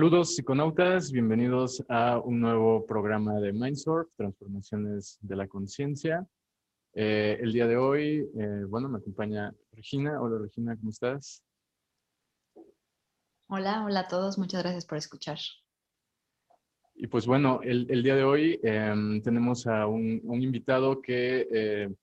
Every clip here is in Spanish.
Saludos psiconautas, bienvenidos a un nuevo programa de Mindsurf, Transformaciones de la Conciencia. Eh, el día de hoy, eh, bueno, me acompaña Regina. Hola Regina, ¿cómo estás? Hola, hola a todos, muchas gracias por escuchar. Y pues bueno, el, día de hoy em, tenemos a un, un invitado que, eh,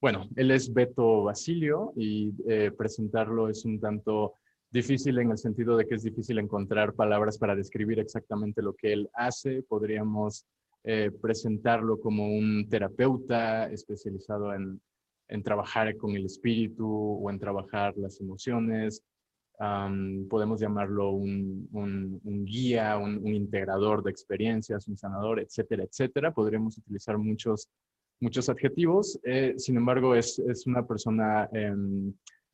bueno, él es Beto Basilio y presentarlo es un tanto difícil en el sentido de que es difícil encontrar palabras para describir exactamente lo que él hace. Podríamos eh, presentarlo como un terapeuta especializado en, en, trabajar con el espíritu o en trabajar las emociones. podemos llamarlo un, un, guía, un, integrador de experiencias, un sanador, etcétera, etcétera. Podríamos utilizar muchos, muchos adjetivos. Eh, sin embargo, es, es una persona em,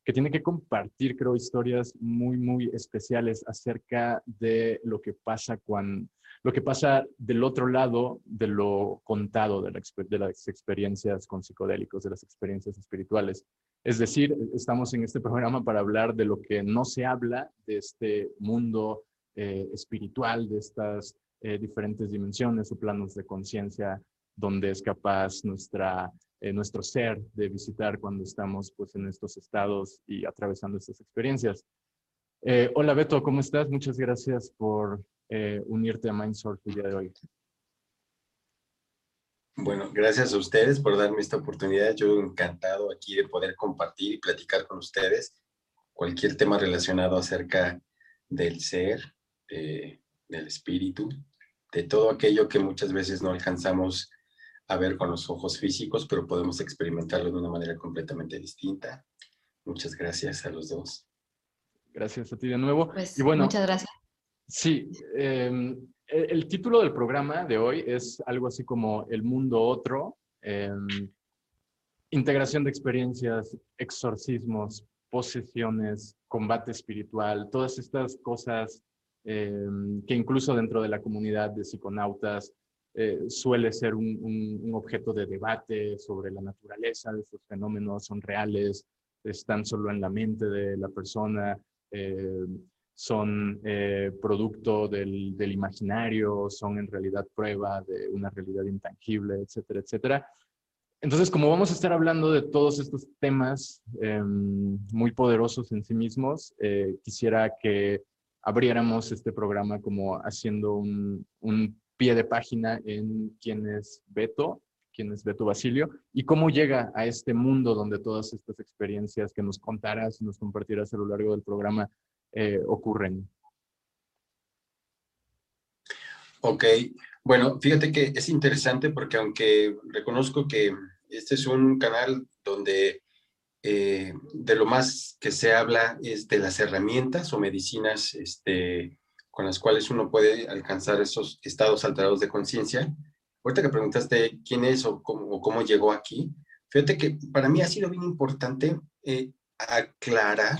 que tiene que compartir, creo, historias muy, muy especiales acerca de lo que pasa cuando, lo que pasa del otro lado de lo contado de, las experiencias con psicodélicos, de las experiencias espirituales. Es decir, estamos en este programa para hablar de lo que no se habla de este mundo eh, espiritual, de estas eh, diferentes dimensiones o planos de conciencia donde es capaz nuestra eh, nuestro ser de visitar cuando estamos pues en estos estados y atravesando estas experiencias. Eh, hola Beto, ¿cómo estás? Muchas gracias por eh, unirte a Mindsurf el día de hoy. Bueno, gracias a ustedes por darme esta oportunidad. Yo encantado aquí de poder compartir y platicar con ustedes cualquier tema relacionado acerca del ser, del espíritu, de todo aquello que muchas veces no alcanzamos a ver con los ojos físicos, pero podemos experimentarlo de una manera completamente distinta. Muchas gracias a los dos. Gracias a ti de nuevo. Pues, y bueno, muchas gracias. Sí, em, el, título del programa de hoy es algo así como El mundo otro, em, integración de experiencias, exorcismos, posesiones, combate espiritual, todas estas cosas em, que incluso dentro de la comunidad de psiconautas eh, suele ser un, objeto de debate sobre la naturaleza de estos fenómenos, son reales, están solo en la mente de la persona, eh, son eh, producto del, del, imaginario, son en realidad prueba de una realidad intangible, etcétera, etcétera. Entonces, como vamos a estar hablando de todos estos temas em, muy poderosos en sí mismos, quisiera que abriéramos este programa como haciendo un, un pie de página en quién es Beto, quién es Beto Basilio, y cómo llega a este mundo donde todas estas experiencias que nos contarás y nos compartirás a lo largo del programa eh, ocurren. Ok, bueno, fíjate que es interesante porque aunque reconozco que este es un canal donde eh, de lo más que se habla es de las herramientas o medicinas este, con las cuales uno puede alcanzar esos estados alterados de conciencia. Ahorita que preguntaste quién es o cómo, llegó aquí, fíjate que para mí ha sido bien importante eh, aclarar,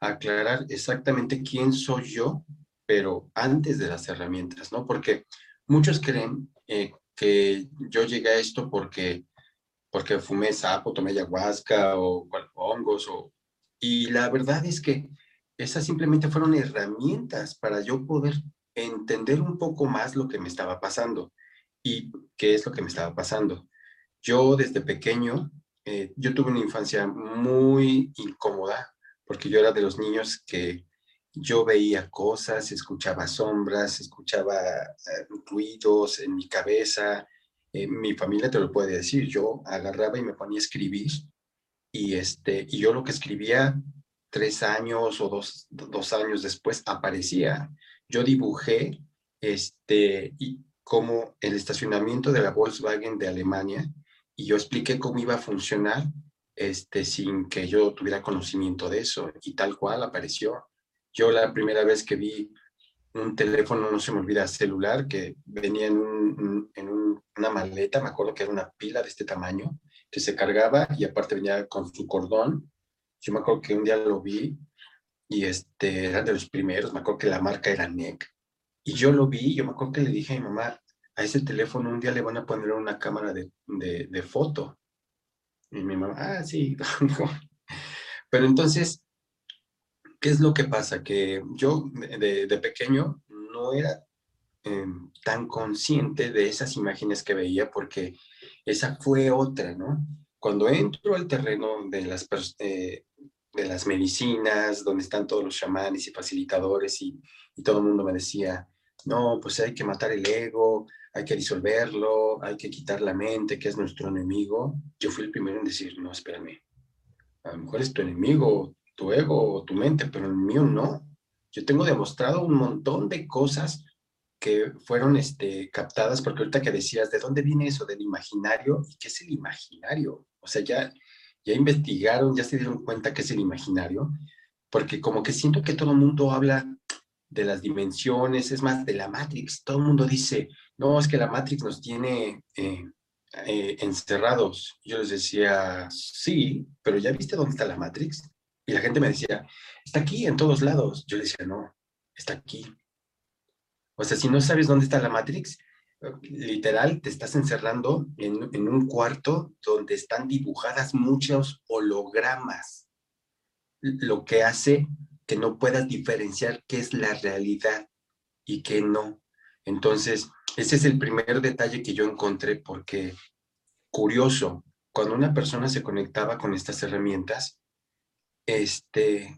aclarar exactamente quién soy yo, pero antes de las herramientas, ¿no? Porque muchos creen eh, que yo llegué a esto porque, porque fumé sapo, tomé ayahuasca o, o hongos, o, y la verdad es que esas simplemente fueron herramientas para yo poder entender un poco más lo que me estaba pasando y qué es lo que me estaba pasando. Yo desde pequeño, eh, yo tuve una infancia muy incómoda porque yo era de los niños que yo veía cosas, escuchaba sombras, escuchaba eh, ruidos en mi cabeza. Eh, mi familia te lo puede decir, yo agarraba y me ponía a escribir y, este, y yo lo que escribía tres años o dos, años después aparecía. Yo dibujé este, y como el estacionamiento de la Volkswagen de Alemania, y yo expliqué cómo iba a funcionar este, sin que yo tuviera conocimiento de eso, y tal cual apareció. Yo la primera vez que vi un teléfono, no se me olvida, celular, que venía en, un, en una maleta, me acuerdo que era una pila de este tamaño, que se cargaba y aparte venía con su cordón. Yo me acuerdo que un día lo vi y este, era de los primeros, me acuerdo que la marca era NEC. Y yo lo vi, yo me acuerdo que le dije a mi mamá, a ese teléfono un día le van a poner una cámara de, de, foto. Y mi mamá, ah, sí. Pero entonces, ¿qué es lo que pasa? Que yo de, pequeño no era eh, tan consciente de esas imágenes que veía porque esa fue otra, ¿no? Cuando entro al terreno de las, eh, de las medicinas, donde están todos los chamanes y facilitadores y, y todo el mundo me decía, no, pues hay que matar el ego, hay que disolverlo, hay que quitar la mente, que es nuestro enemigo. Yo fui el primero en decir, no, espérame, a lo mejor es tu enemigo, tu ego o tu mente, pero el mío no. Yo tengo demostrado un montón de cosas que fueron este, captadas, porque ahorita que decías, ¿de dónde viene eso del imaginario? ¿Y qué es el imaginario? O sea, ya, ya investigaron, ya se dieron cuenta qué es el imaginario, porque como que siento que todo el mundo habla de las dimensiones, es más, de la Matrix. Todo el mundo dice, no, es que la Matrix nos tiene eh, eh, encerrados. Yo les decía, sí, pero ¿ya viste dónde está la Matrix? Y la gente me decía, está aquí en todos lados. Yo le decía, no, está aquí. O sea, si no sabes dónde está la Matrix, literal te estás encerrando en, un cuarto donde están dibujadas muchos hologramas, lo que hace que no puedas diferenciar qué es la realidad y qué no. Entonces, ese es el primer detalle que yo encontré porque, curioso, cuando una persona se conectaba con estas herramientas, este,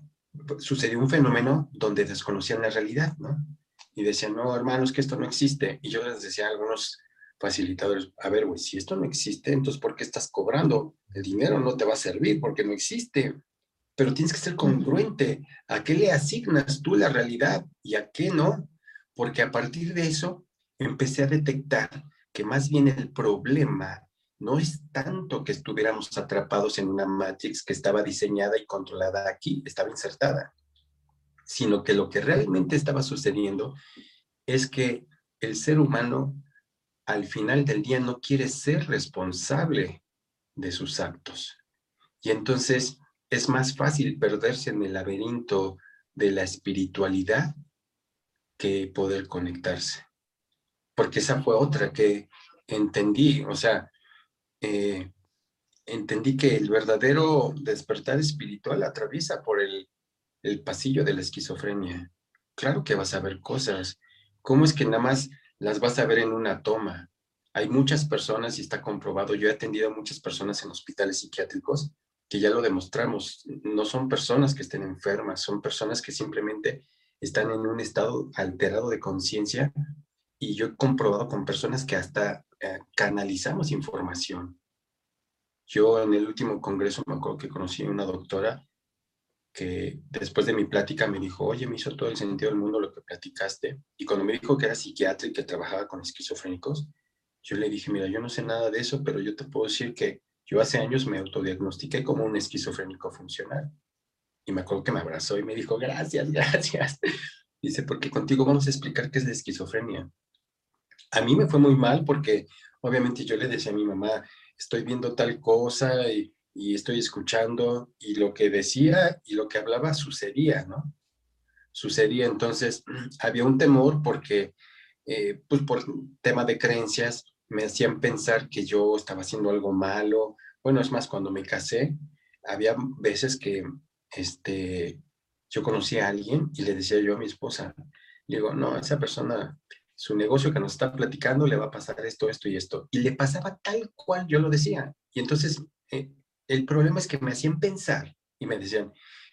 sucedió un fenómeno donde desconocían la realidad, ¿no? Y decían, no, hermanos, que esto no existe. Y yo les decía a algunos facilitadores, a ver, güey, si esto no existe, entonces ¿por qué estás cobrando? El dinero no te va a servir porque no existe. Pero tienes que ser congruente. ¿A qué le asignas tú la realidad y a qué no? Porque a partir de eso empecé a detectar que más bien el problema no es tanto que estuviéramos atrapados en una matrix que estaba diseñada y controlada aquí, estaba insertada, sino que lo que realmente estaba sucediendo es que el ser humano al final del día no quiere ser responsable de sus actos. Y entonces es más fácil perderse en el laberinto de la espiritualidad que poder conectarse. Porque esa fue otra que entendí, o sea, eh, entendí que el verdadero despertar espiritual atraviesa por el, el pasillo de la esquizofrenia. Claro que vas a ver cosas. ¿Cómo es que nada más las vas a ver en una toma? Hay muchas personas, y está comprobado, yo he atendido a muchas personas en hospitales psiquiátricos que ya lo demostramos, no son personas que estén enfermas, son personas que simplemente están en un estado alterado de conciencia y yo he comprobado con personas que hasta eh, canalizamos información. Yo en el último congreso me acuerdo que conocí a una doctora que después de mi plática me dijo, oye, me hizo todo el sentido del mundo lo que platicaste. Y cuando me dijo que era psiquiatra y que trabajaba con esquizofrénicos, yo le dije, mira, yo no sé nada de eso, pero yo te puedo decir que yo hace años me autodiagnostiqué como un esquizofrénico funcional. Y me acuerdo que me abrazó y me dijo, gracias, gracias. Dice, porque contigo vamos a explicar qué es la esquizofrenia. A mí me fue muy mal porque obviamente yo le decía a mi mamá, estoy viendo tal cosa y, estoy escuchando y lo que decía y lo que hablaba sucedía, ¿no? Sucedía. Entonces había un temor porque, eh, pues por tema de creencias, me hacían pensar que yo estaba haciendo algo malo. Bueno, es más, cuando me casé, había veces que este, yo conocía a alguien y le decía yo a mi esposa, digo, no, esa persona su negocio que nos está platicando le va a pasar esto, esto y esto. Y le pasaba tal cual yo lo decía. Y entonces eh, el problema es que me hacían pensar y me decían,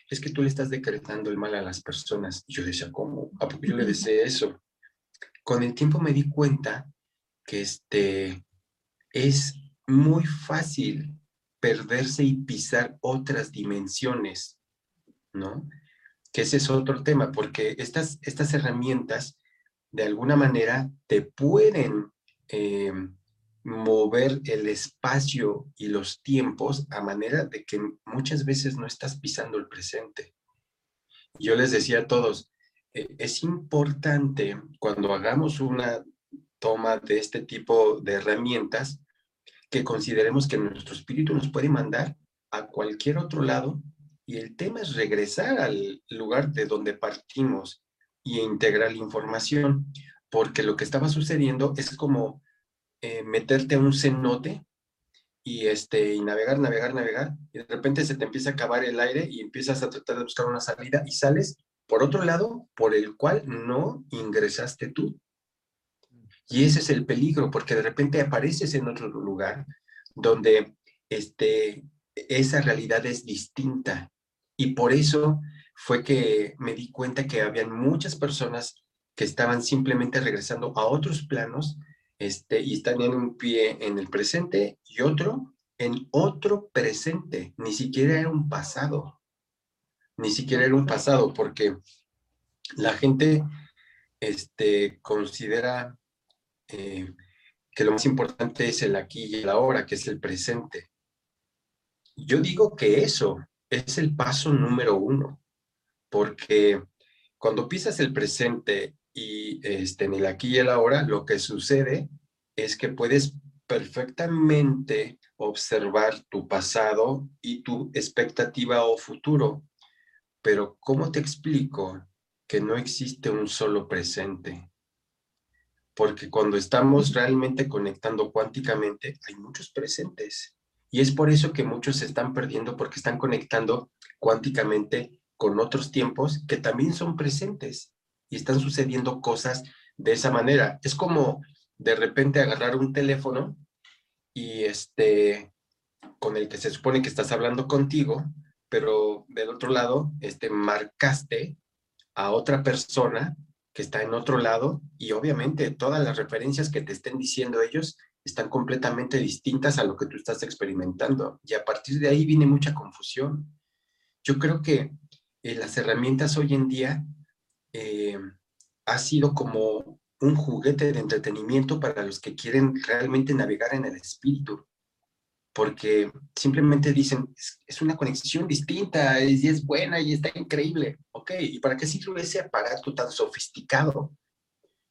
es que tú le estás decretando el mal a las personas. Y yo decía, ¿cómo? ¿A poco yo le decía eso? Con el tiempo me di cuenta que este, es muy fácil perderse y pisar otras dimensiones, ¿no? Que ese es otro tema, porque estas, estas herramientas de alguna manera te pueden eh, mover el espacio y los tiempos a manera de que muchas veces no estás pisando el presente. Yo les decía a todos, eh, es importante cuando hagamos una toma de este tipo de herramientas que consideremos que nuestro espíritu nos puede mandar a cualquier otro lado y el tema es regresar al lugar de donde partimos y integrar la información, porque lo que estaba sucediendo es como eh, meterte a un cenote y, este, y navegar, navegar, navegar, y de repente se te empieza a acabar el aire y empiezas a tratar de buscar una salida y sales por otro lado por el cual no ingresaste tú. Y ese es el peligro, porque de repente apareces en otro lugar donde este, esa realidad es distinta. Y por eso fue que me di cuenta que habían muchas personas que estaban simplemente regresando a otros planos este, y están en un pie en el presente y otro en otro presente, ni siquiera era un pasado, ni siquiera era un pasado, porque la gente este, considera eh, que lo más importante es el aquí y el ahora, que es el presente. Yo digo que eso es el paso número uno, porque cuando pisas el presente y este, en el aquí y el ahora, lo que sucede es que puedes perfectamente observar tu pasado y tu expectativa o futuro. Pero ¿cómo te explico que no existe un solo presente? Porque cuando estamos realmente conectando cuánticamente, hay muchos presentes. Y es por eso que muchos se están perdiendo porque están conectando cuánticamente con otros tiempos que también son presentes y están sucediendo cosas de esa manera. Es como de repente agarrar un teléfono y este con el que se supone que estás hablando contigo, pero del otro lado este marcaste a otra persona que está en otro lado y obviamente todas las referencias que te estén diciendo ellos están completamente distintas a lo que tú estás experimentando y a partir de ahí viene mucha confusión. Yo creo que eh, las herramientas hoy en día eh, ha sido como un juguete de entretenimiento para los que quieren realmente navegar en el espíritu, porque simplemente dicen, es, una conexión distinta y es buena y está increíble. Ok, ¿y para qué sirve ese aparato tan sofisticado?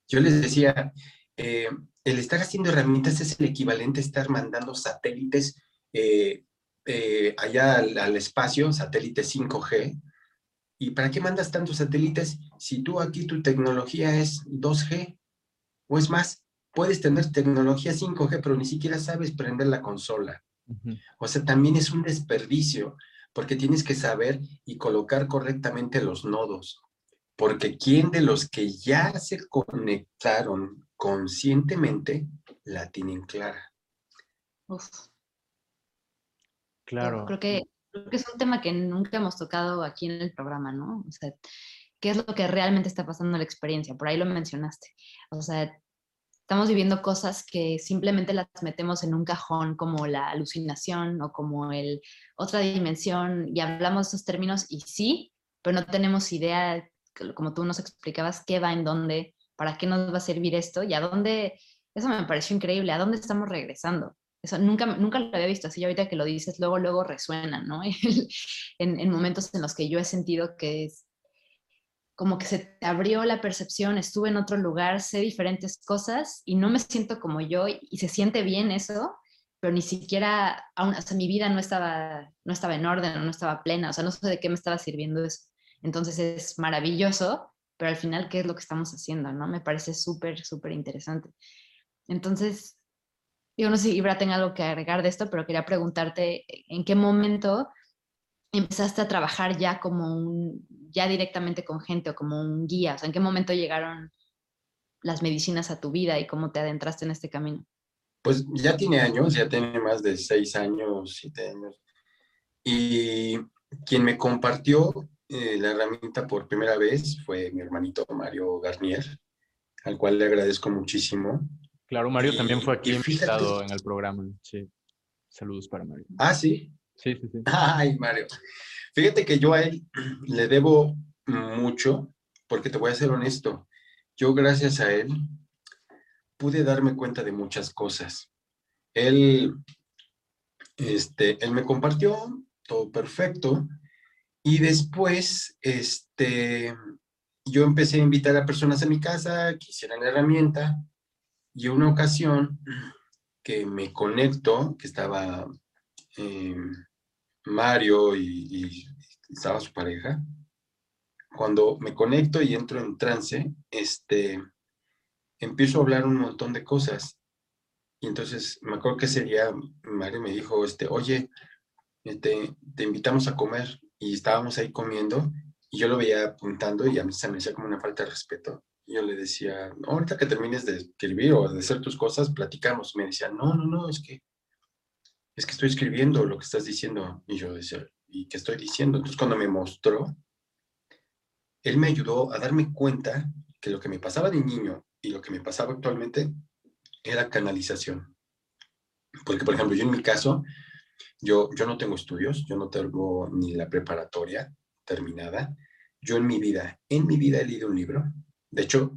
Yo les decía, eh, el estar haciendo herramientas es el equivalente a estar mandando satélites eh, eh, allá al, al, espacio, satélites 5G, ¿Y para qué mandas tantos satélites si tú aquí tu tecnología es 2G? O es más, puedes tener tecnología 5G, pero ni siquiera sabes prender la consola. O sea, también es un desperdicio, porque tienes que saber y colocar correctamente los nodos. Porque ¿quién de los que ya se conectaron conscientemente la tienen clara? Uf. Claro. creo que creo que es un tema que nunca hemos tocado aquí en el programa, ¿no? O sea, ¿qué es lo que realmente está pasando en la experiencia? Por ahí lo mencionaste. O sea, estamos viviendo cosas que simplemente las metemos en un cajón como la alucinación o como el otra dimensión y hablamos esos términos y sí, pero no tenemos idea, como tú nos explicabas, qué va en dónde, para qué nos va a servir esto y a dónde, eso me pareció increíble, a dónde estamos regresando. Nunca, nunca lo había visto así, ahorita que lo dices, luego, luego resuena, ¿no? en, en, momentos en los que yo he sentido que es como que se te abrió la percepción, estuve en otro lugar, sé diferentes cosas y no me siento como yo y, se siente bien eso, pero ni siquiera, aún, o sea, mi vida no estaba, no estaba en orden, no estaba plena, o sea, no sé de qué me estaba sirviendo eso. Entonces es maravilloso, pero al final, ¿qué es lo que estamos haciendo? ¿no? Me parece súper, súper interesante. Entonces, yo no sé si Ibra tenga algo que agregar de esto, pero quería preguntarte en qué momento empezaste a trabajar ya como un, ya directamente con gente o como un guía, en qué momento llegaron las medicinas a tu vida y cómo te adentraste en este camino. Pues ya tiene años, ya tiene más de seis años, siete años. Y quien me compartió eh, la herramienta por primera vez fue mi hermanito Mario Garnier, al cual le agradezco muchísimo. Claro, Mario también fue aquí invitado en el programa. Sí. Saludos para Mario. Ah, sí. Sí, sí, sí. Ay, Mario. Fíjate que yo a él le debo mucho, porque te voy a ser honesto. yo gracias a él pude darme cuenta de muchas cosas. Él, este, él me compartió todo perfecto y después, este, yo empecé a invitar a personas a mi casa que hicieran la herramienta y una ocasión que me conecto, que estaba eh, Mario y, estaba su pareja, cuando me conecto y entro en trance, este, empiezo a hablar un montón de cosas. Y entonces me acuerdo que ese Mario me dijo, este, oye, este, te invitamos a comer. Y estábamos ahí comiendo y yo lo veía apuntando y a mí se me hacía como una falta de respeto. Yo le decía, ahorita que termines de escribir o de hacer tus cosas, platicamos. me decía, no, no, no, es que, es que estoy escribiendo lo que estás diciendo. Y yo decía, ¿y qué estoy diciendo? Entonces cuando me mostró, él me ayudó a darme cuenta que lo que me pasaba de niño y lo que me pasaba actualmente era canalización. Porque, por ejemplo, yo en mi caso, yo, yo no tengo estudios, yo no tengo ni la preparatoria terminada. Yo en mi vida, en mi vida he leído un libro. De hecho,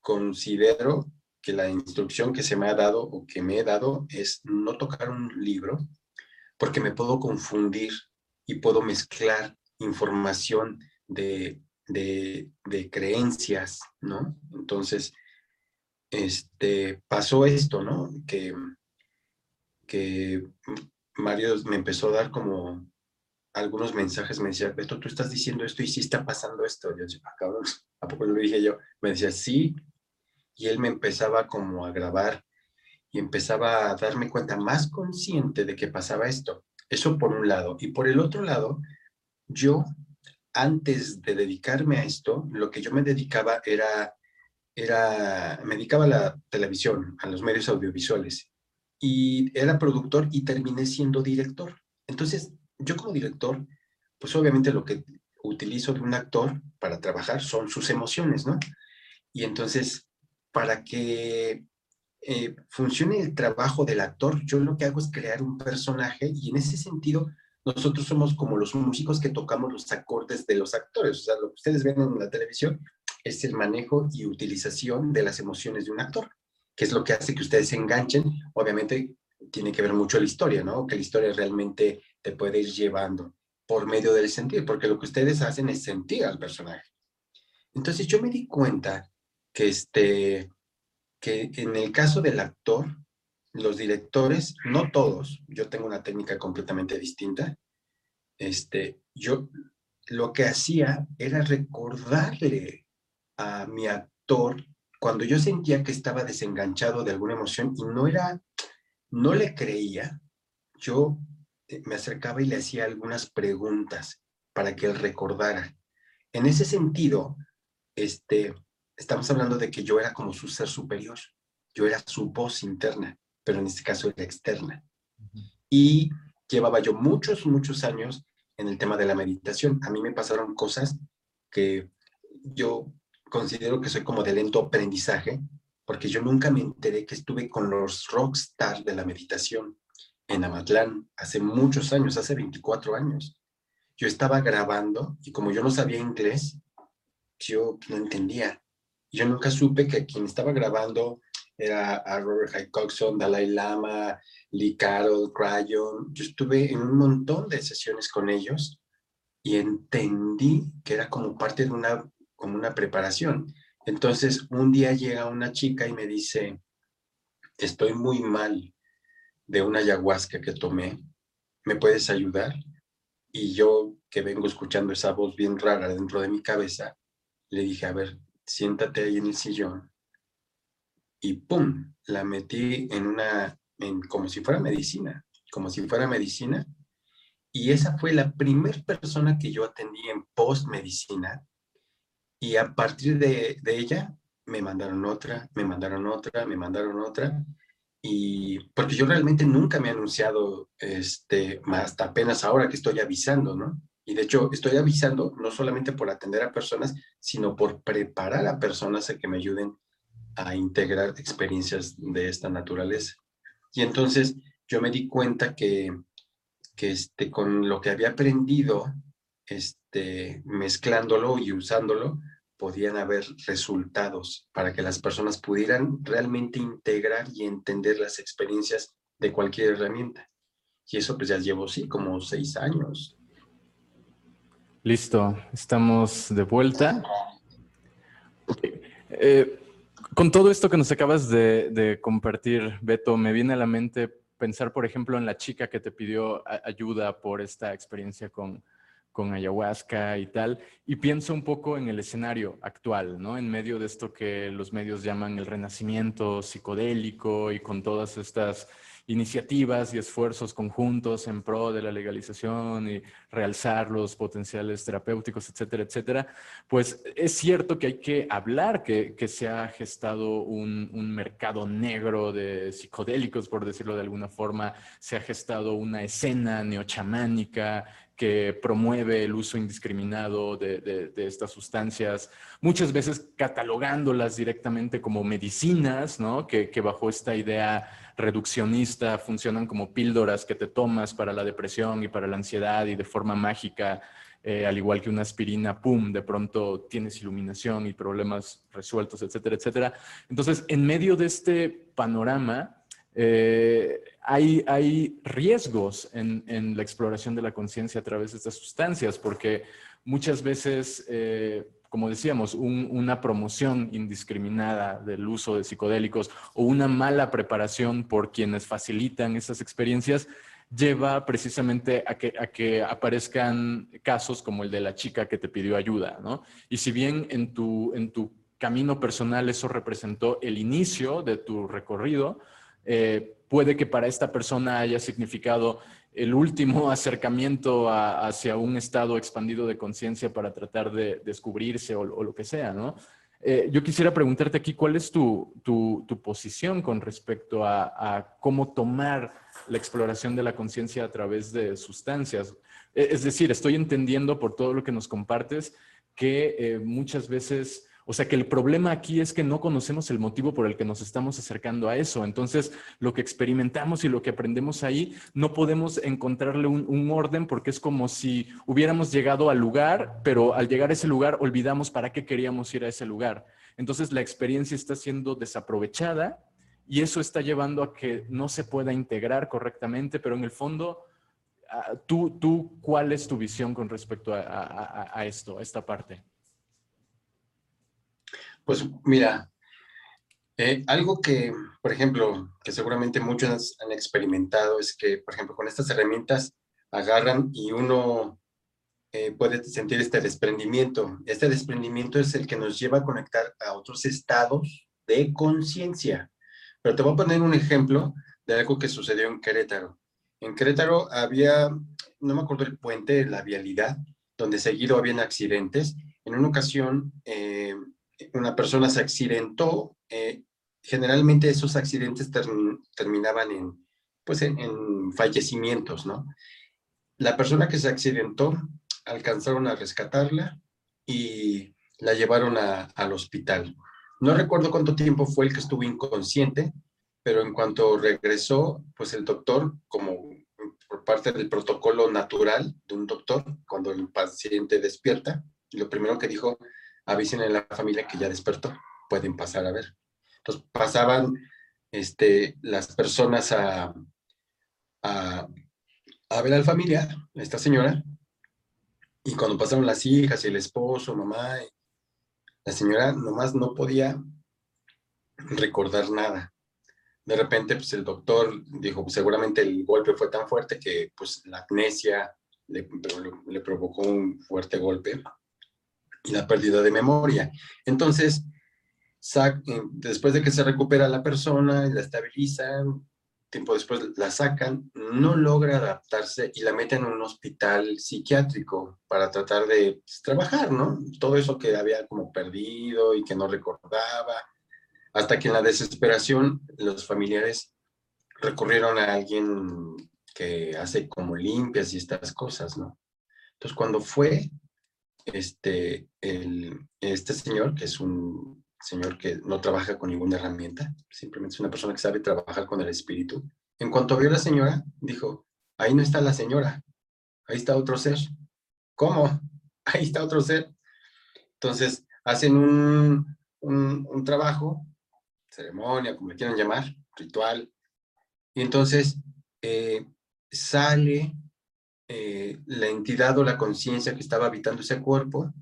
considero que la instrucción que se me ha dado o que me he dado es no tocar un libro porque me puedo confundir y puedo mezclar información de, de, de creencias, ¿no? Entonces, este, pasó esto, ¿no? Que, que Mario me empezó a dar como algunos mensajes, me decía, Beto, tú estás diciendo esto y sí está pasando esto. Yo decía, ah, cabrón, ¿a poco lo dije yo? Me decía, sí. Y él me empezaba como a grabar y empezaba a darme cuenta más consciente de que pasaba esto. Eso por un lado. Y por el otro lado, yo, antes de dedicarme a esto, lo que yo me dedicaba era, era, me dedicaba a la televisión, a los medios audiovisuales. Y era productor y terminé siendo director. Entonces, yo como director, pues obviamente lo que utilizo de un actor para trabajar son sus emociones, ¿no? Y entonces, para que eh, funcione el trabajo del actor, yo lo que hago es crear un personaje y en ese sentido, nosotros somos como los músicos que tocamos los acordes de los actores. O sea, lo que ustedes ven en la televisión es el manejo y utilización de las emociones de un actor, que es lo que hace que ustedes se enganchen. Obviamente tiene que ver mucho la historia, ¿no? Que la historia realmente te puede ir llevando por medio del sentir, porque lo que ustedes hacen es sentir al personaje. Entonces yo me di cuenta que, este, que en el caso del actor, los directores, no todos, yo tengo una técnica completamente distinta, este, yo lo que hacía era recordarle a mi actor cuando yo sentía que estaba desenganchado de alguna emoción y no era, no le creía, yo eh, me acercaba y le hacía algunas preguntas para que él recordara. En ese sentido, este, estamos hablando de que yo era como su ser superior, yo era su voz interna, pero en este caso era externa. Y llevaba yo muchos, muchos años en el tema de la meditación. A mí me pasaron cosas que yo considero que soy como de lento aprendizaje, porque yo nunca me enteré que estuve con los rockstars de la meditación en Amatlán hace muchos años, hace 24 años. Yo estaba grabando y como yo no sabía inglés, yo no entendía. Yo nunca supe que quien estaba grabando era a Robert Coxon, Dalai Lama, Lee Carroll, Crayon. Yo estuve en un montón de sesiones con ellos y entendí que era como parte de una, como una preparación. Entonces, un día llega una chica y me dice, estoy muy mal, de una ayahuasca que tomé, ¿me puedes ayudar? Y yo, que vengo escuchando esa voz bien rara dentro de mi cabeza, le dije, a ver, siéntate ahí en el sillón. Y ¡pum! La metí en una, en, como si fuera medicina, como si fuera medicina. Y esa fue la primera persona que yo atendí en post-medicina. Y a partir de, ella, me mandaron otra, me mandaron otra, me mandaron otra y porque yo realmente nunca me he anunciado, este, hasta apenas ahora que estoy avisando, ¿no? Y de hecho estoy avisando no solamente por atender a personas, sino por preparar a personas a que me ayuden a integrar experiencias de esta naturaleza. Y entonces yo me di cuenta que, que este, con lo que había aprendido, este, mezclándolo y usándolo, podían haber resultados para que las personas pudieran realmente integrar y entender las experiencias de cualquier herramienta. Y eso pues ya llevo, sí, como seis años. Listo, estamos de vuelta. Eh, con todo esto que nos acabas de, compartir, Beto, me viene a la mente pensar, por ejemplo, en la chica que te pidió ayuda por esta experiencia con, con ayahuasca y tal, y pienso un poco en el escenario actual, ¿no? En medio de esto que los medios llaman el renacimiento psicodélico y con todas estas iniciativas y esfuerzos conjuntos en pro de la legalización y realzar los potenciales terapéuticos, etcétera, etcétera, pues es cierto que hay que hablar que, que se ha gestado un, un, mercado negro de psicodélicos, por decirlo de alguna forma, se ha gestado una escena neochamánica que promueve el uso indiscriminado de, estas sustancias, muchas veces catalogándolas directamente como medicinas, ¿no? que, que bajo esta idea reduccionista, funcionan como píldoras que te tomas para la depresión y para la ansiedad y de forma mágica, eh, al igual que una aspirina, ¡pum!, de pronto tienes iluminación y problemas resueltos, etcétera, etcétera. Entonces, en medio de este panorama, eh, hay, hay, riesgos en, en, la exploración de la conciencia a través de estas sustancias, porque muchas veces eh, como decíamos, una promoción indiscriminada del uso de psicodélicos o una mala preparación por quienes facilitan esas experiencias lleva precisamente a que, a que aparezcan casos como el de la chica que te pidió ayuda, ¿no? Y si bien en tu, en tu camino personal eso representó el inicio de tu recorrido, eh, puede que para esta persona haya significado el último acercamiento hacia un estado expandido de conciencia para tratar de descubrirse o, lo que sea, ¿no? Eh, yo quisiera preguntarte aquí, ¿cuál es tu, posición con respecto a, cómo tomar la exploración de la conciencia a través de sustancias? E, es decir, estoy entendiendo por todo lo que nos compartes que eh, muchas veces o sea que el problema aquí es que no conocemos el motivo por el que nos estamos acercando a eso. Entonces, lo que experimentamos y lo que aprendemos ahí, no podemos encontrarle un, orden porque es como si hubiéramos llegado al lugar, pero al llegar a ese lugar olvidamos para qué queríamos ir a ese lugar. Entonces, la experiencia está siendo desaprovechada y eso está llevando a que no se pueda integrar correctamente, pero en el fondo... Ah, ¿Tú, tú cuál es tu visión con respecto a esto, a esta parte? Pues mira, eh, algo que, por ejemplo, que seguramente muchos han experimentado es que, por ejemplo, con estas herramientas agarran y uno eh, puede sentir este desprendimiento. Este desprendimiento es el que nos lleva a conectar a otros estados de conciencia. Pero te voy a poner un ejemplo de algo que sucedió en Querétaro. En Querétaro había, no me acuerdo el puente, la vialidad, donde seguido habían accidentes. En una ocasión, eh, una persona se accidentó, eh, generalmente esos accidentes terminaban en, pues en, fallecimientos, ¿no? La persona que se accidentó, alcanzaron a rescatarla y la llevaron al hospital. No recuerdo cuánto tiempo fue el que estuvo inconsciente, pero en cuanto regresó, pues el doctor, como por parte del protocolo natural de un doctor, cuando el paciente despierta, lo primero que dijo, avisen a la familia que ya despertó, pueden pasar a ver. Entonces pasaban este, las personas a, a, a ver a la familia, a esta señora, y cuando pasaron las hijas y el esposo, mamá, la señora nomás no podía recordar nada. De repente, pues el doctor dijo, seguramente el golpe fue tan fuerte que pues la amnesia le, le provocó un fuerte golpe y la pérdida de memoria. Entonces, eh, después de que se recupera la persona y la estabilizan, tiempo después la sacan, no logra adaptarse y la meten en un hospital psiquiátrico para tratar de pues, trabajar, ¿no? Todo eso que había como perdido y que no recordaba, hasta que en la desesperación los familiares recurrieron a alguien que hace como limpias y estas cosas, ¿no? Entonces, cuando fue, este, este señor, que es un señor que no trabaja con ninguna herramienta, simplemente es una persona que sabe trabajar con el espíritu. En cuanto vio a la señora, dijo, ahí no está la señora, ahí está otro ser. ¿Cómo? Ahí está otro ser. Entonces, hacen un, un, trabajo, ceremonia, como le quieran llamar, ritual, y entonces eh, sale eh, la entidad o la conciencia que estaba habitando ese cuerpo,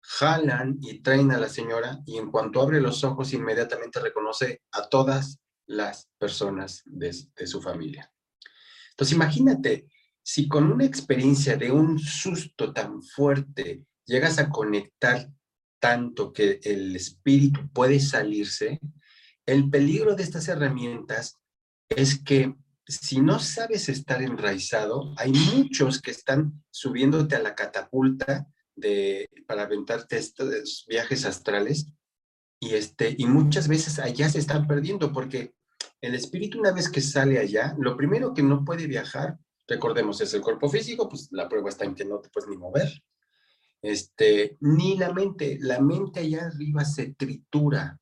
jalan y traen a la señora y en cuanto abre los ojos inmediatamente reconoce a todas las personas de, de su familia. Entonces imagínate, si con una experiencia de un susto tan fuerte llegas a conectar tanto que el espíritu puede salirse, el peligro de estas herramientas es que si no sabes estar enraizado, hay muchos que están subiéndote a la catapulta de, para aventarte estos viajes astrales y, este, y muchas veces allá se están perdiendo porque el espíritu una vez que sale allá, lo primero que no puede viajar, recordemos, es el cuerpo físico, pues la prueba está en que no te puedes ni mover. Este, ni la mente, la mente allá arriba se tritura,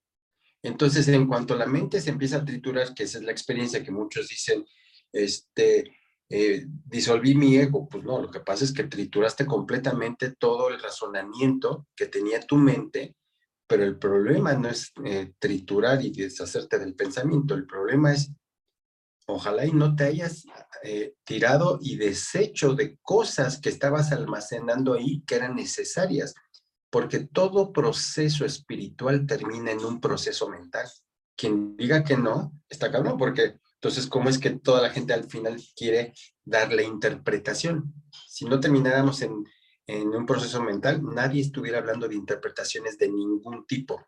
entonces, en cuanto la mente se empieza a triturar, que esa es la experiencia que muchos dicen, este, eh, disolví mi ego, pues no, lo que pasa es que trituraste completamente todo el razonamiento que tenía tu mente, pero el problema no es eh, triturar y deshacerte del pensamiento, el problema es, ojalá y no te hayas eh, tirado y deshecho de cosas que estabas almacenando ahí que eran necesarias porque todo proceso espiritual termina en un proceso mental. Quien diga que no, está cabrón, porque entonces, ¿cómo es que toda la gente al final quiere darle interpretación? Si no termináramos en, en un proceso mental, nadie estuviera hablando de interpretaciones de ningún tipo.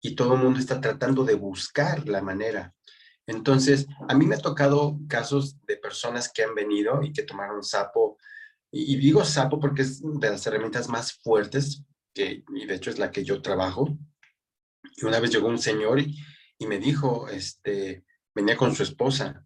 Y todo el mundo está tratando de buscar la manera. Entonces, a mí me ha tocado casos de personas que han venido y que tomaron sapo, y, y digo sapo porque es de las herramientas más fuertes que, y de hecho es la que yo trabajo. Y una vez llegó un señor y, me dijo, este, venía con su esposa.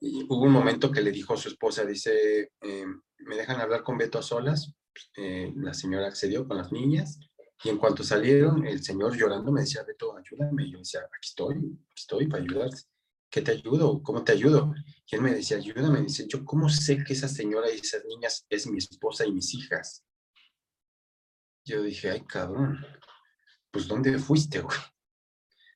Y hubo un momento que le dijo a su esposa, dice, em, ¿me dejan hablar con Beto a solas? Eh, la señora accedió con las niñas. Y en cuanto salieron, el señor llorando me decía, Beto, ayúdame. Y yo decía, aquí estoy, aquí estoy para ayudarte. ¿Qué te ayudo? ¿Cómo te ayudo? Y él me decía, ayúdame. Dice, yo, ¿cómo sé que esa señora y esas niñas es mi esposa y mis hijas? Yo dije, ay, cabrón, pues ¿dónde fuiste, güey?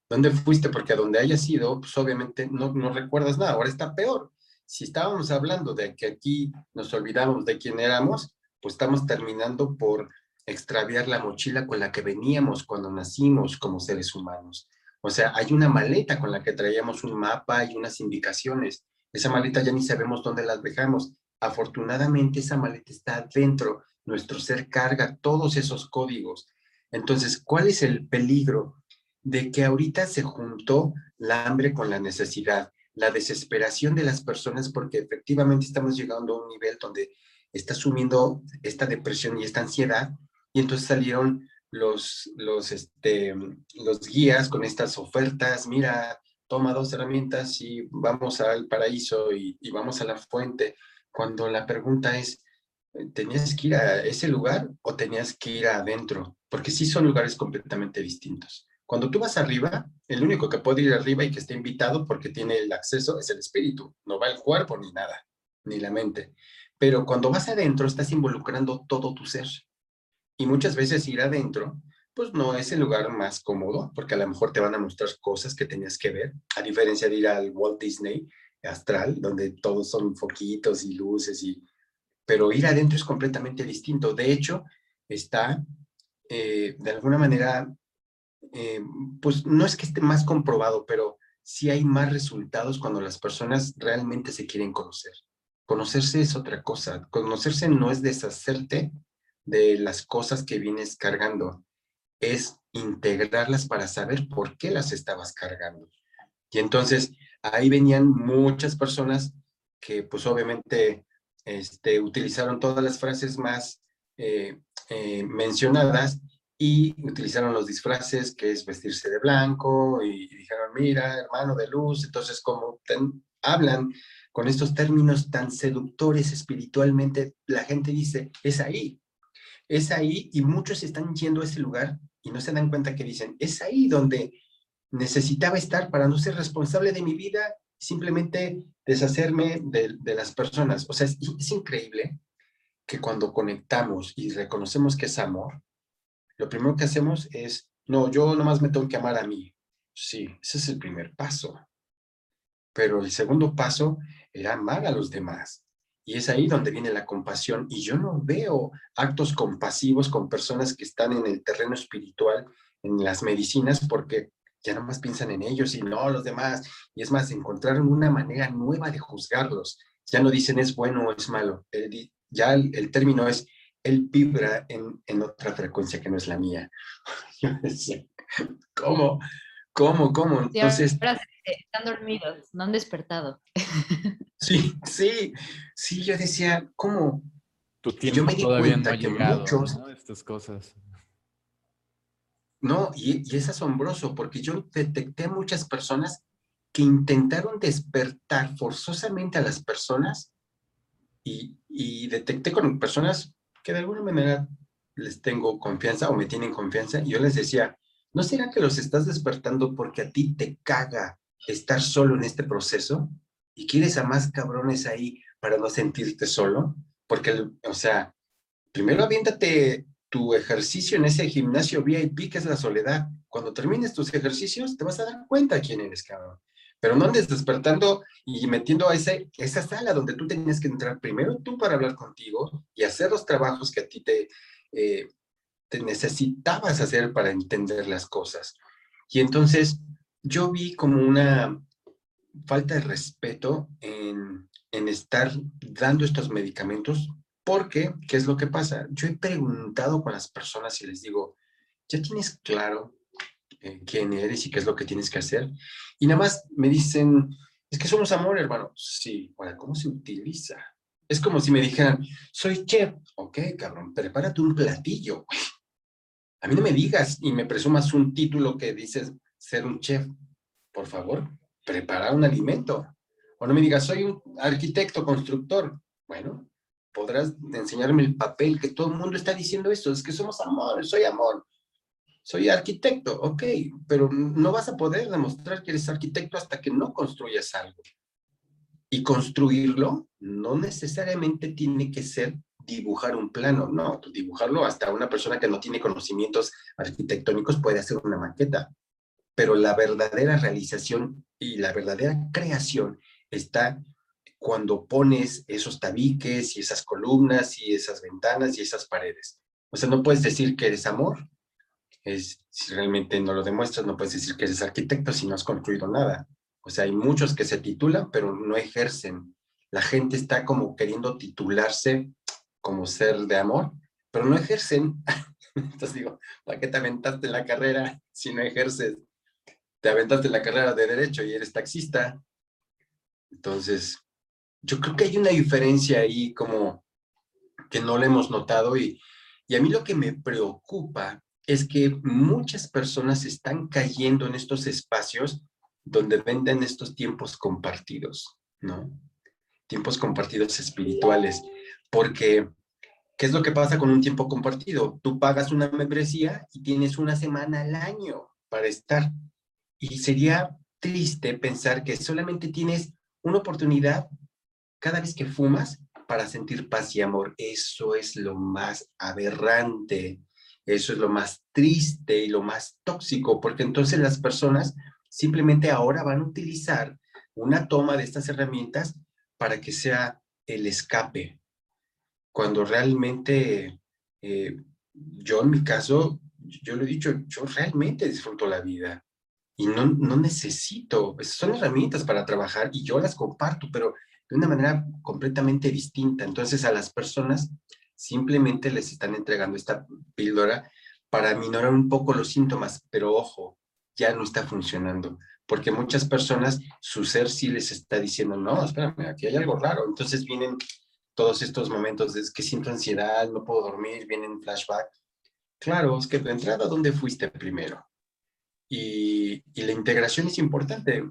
¿Dónde fuiste? Porque a donde hayas ido, pues obviamente no, no recuerdas nada. Ahora está peor. Si estábamos hablando de que aquí nos olvidamos de quién éramos, pues estamos terminando por extraviar la mochila con la que veníamos cuando nacimos como seres humanos. O sea, hay una maleta con la que traíamos un mapa y unas indicaciones. Esa maleta ya ni sabemos dónde las dejamos. Afortunadamente esa maleta está dentro nuestro ser carga todos esos códigos. Entonces, ¿cuál es el peligro de que ahorita se juntó la hambre con la necesidad, la desesperación de las personas porque efectivamente estamos llegando a un nivel donde está sumiendo esta depresión y esta ansiedad y entonces salieron los, los, este, los guías con estas ofertas, mira, toma dos herramientas y vamos al paraíso y, y vamos a la fuente, cuando la pregunta es, ¿tenías que ir a ese lugar o tenías que ir adentro? Porque sí son lugares completamente distintos. Cuando tú vas arriba, el único que puede ir arriba y que está invitado porque tiene el acceso es el espíritu, no va el cuerpo ni nada, ni la mente. Pero cuando vas adentro, estás involucrando todo tu ser. Y muchas veces ir adentro, pues no es el lugar más cómodo, porque a lo mejor te van a mostrar cosas que tenías que ver, a diferencia de ir al Walt Disney astral, donde todos son foquitos y luces y pero ir adentro es completamente distinto. De hecho, está eh, de alguna manera, eh, pues no es que esté más comprobado, pero sí hay más resultados cuando las personas realmente se quieren conocer. Conocerse es otra cosa. Conocerse no es deshacerte de las cosas que vienes cargando, es integrarlas para saber por qué las estabas cargando. Y entonces ahí venían muchas personas que pues obviamente este, utilizaron todas las frases más eh, eh, mencionadas y utilizaron los disfraces, que es vestirse de blanco, y, dijeron, mira, hermano de luz, entonces como hablan con estos términos tan seductores espiritualmente, la gente dice, es ahí, es ahí, y muchos están yendo a ese lugar y no se dan cuenta que dicen, es ahí donde necesitaba estar para no ser responsable de mi vida simplemente deshacerme de, las personas. O sea, es, increíble que cuando conectamos y reconocemos que es amor, lo primero que hacemos es, no, yo nomás me tengo que amar a mí. Sí, ese es el primer paso. Pero el segundo paso era amar a los demás. Y es ahí donde viene la compasión. Y yo no veo actos compasivos con personas que están en el terreno espiritual, en las medicinas, porque ya no más piensan en ellos y no los demás. Y es más, encontraron una manera nueva de juzgarlos. Ya no dicen es bueno o es malo. ya el, término es, él vibra en, en, otra frecuencia que no es la mía. Yo decía, ¿cómo? ¿Cómo? ¿Cómo? Entonces... están dormidos, no han despertado. Sí, sí, sí, yo decía, ¿cómo? Tu tiempo yo me di todavía cuenta no ha llegado, muchos, ¿no? Estas cosas. No, y, es asombroso porque yo detecté muchas personas que intentaron despertar forzosamente a las personas y, y, detecté con personas que de alguna manera les tengo confianza o me tienen confianza y yo les decía, ¿no será que los estás despertando porque a ti te caga estar solo en este proceso y quieres a más cabrones ahí para no sentirte solo? Porque, o sea, primero aviéntate tu ejercicio en ese gimnasio VIP que es la soledad. Cuando termines tus ejercicios, te vas a dar cuenta quién eres, cabrón. Pero no andes despertando y metiendo a ese, esa sala donde tú tenías que entrar primero tú para hablar contigo y hacer los trabajos que a ti te, eh, te necesitabas hacer para entender las cosas. Y entonces yo vi como una falta de respeto en, en estar dando estos medicamentos porque, ¿qué es lo que pasa? Yo he preguntado con las personas y les digo, ¿ya tienes claro eh, quién eres y qué es lo que tienes que hacer? Y nada más me dicen, es que somos amor, hermano. Sí, ahora, ¿cómo se utiliza? Es como si me dijeran, soy chef. Ok, cabrón, prepárate un platillo. A mí no me digas y me presumas un título que dices ser un chef. Por favor, prepara un alimento. O no me digas, soy un arquitecto, constructor. Bueno, podrás enseñarme el papel que todo el mundo está diciendo esto, es que somos amor, soy amor, soy arquitecto, ok, pero no vas a poder demostrar que eres arquitecto hasta que no construyas algo. Y construirlo no necesariamente tiene que ser dibujar un plano, no, dibujarlo hasta una persona que no tiene conocimientos arquitectónicos puede hacer una maqueta, pero la verdadera realización y la verdadera creación está cuando pones esos tabiques y esas columnas y esas ventanas y esas paredes. O sea, no puedes decir que eres amor, es, si realmente no lo demuestras, no puedes decir que eres arquitecto si no has construido nada. O sea, hay muchos que se titulan, pero no ejercen. La gente está como queriendo titularse como ser de amor, pero no ejercen. Entonces digo, ¿para qué te aventaste en la carrera si no ejerces? Te aventaste en la carrera de derecho y eres taxista. Entonces, yo creo que hay una diferencia ahí como que no lo hemos notado y, y a mí lo que me preocupa es que muchas personas están cayendo en estos espacios donde venden estos tiempos compartidos, ¿no? Tiempos compartidos espirituales, porque ¿qué es lo que pasa con un tiempo compartido? Tú pagas una membresía y tienes una semana al año para estar. Y sería triste pensar que solamente tienes una oportunidad cada vez que fumas para sentir paz y amor. Eso es lo más aberrante, eso es lo más triste y lo más tóxico, porque entonces las personas simplemente ahora van a utilizar una toma de estas herramientas para que sea el escape, cuando realmente eh, yo en mi caso, yo lo he dicho, yo realmente disfruto la vida y no, no necesito, son herramientas para trabajar y yo las comparto, pero de una manera completamente distinta. Entonces a las personas simplemente les están entregando esta píldora para minorar un poco los síntomas, pero ojo, ya no está funcionando, porque muchas personas, su ser sí les está diciendo, no, espérame, aquí hay algo raro. Entonces vienen todos estos momentos de que siento ansiedad, no puedo dormir, vienen flashback. Claro, es que de entrada, ¿dónde fuiste primero? Y, y la integración es importante.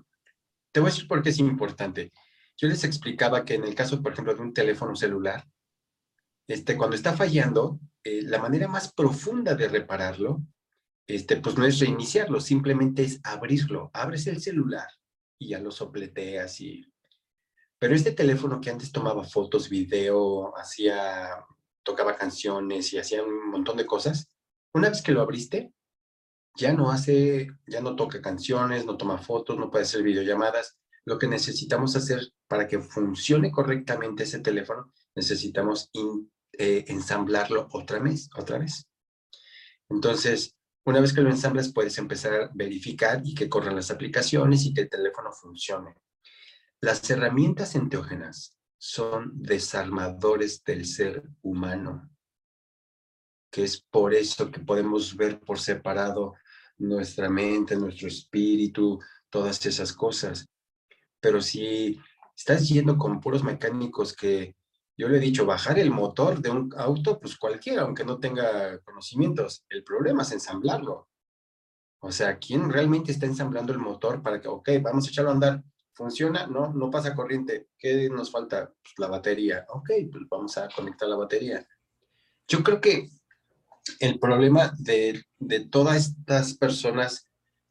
Te voy a decir por qué es importante. Yo les explicaba que en el caso, por ejemplo, de un teléfono celular, este, cuando está fallando, eh, la manera más profunda de repararlo, este, pues no es reiniciarlo, simplemente es abrirlo. Abres el celular y ya lo sopleteas y... Pero este teléfono que antes tomaba fotos, video, hacía, tocaba canciones y hacía un montón de cosas, Una vez que lo abriste, ya no hace, ya no toca canciones, no toma fotos, no puede hacer videollamadas. Lo que necesitamos hacer para que funcione correctamente ese teléfono, necesitamos eh, ensamblarlo otra vez, otra vez. Entonces, una vez que lo ensamblas, puedes empezar a verificar y que corran las aplicaciones y que el teléfono funcione. Las herramientas enteógenas son desarmadores del ser humano, que es por eso que podemos ver por separado nuestra mente, nuestro espíritu, todas esas cosas. Pero si estás yendo con puros mecánicos que, yo le he dicho, bajar el motor de un auto, pues cualquiera, aunque no tenga conocimientos. El problema es ensamblarlo. O sea, ¿quién realmente está ensamblando el motor para que, ok, vamos a echarlo a andar? ¿Funciona? No, no pasa corriente. ¿Qué nos falta? Pues la batería. Ok, pues vamos a conectar la batería. Yo creo que el problema de, de todas estas personas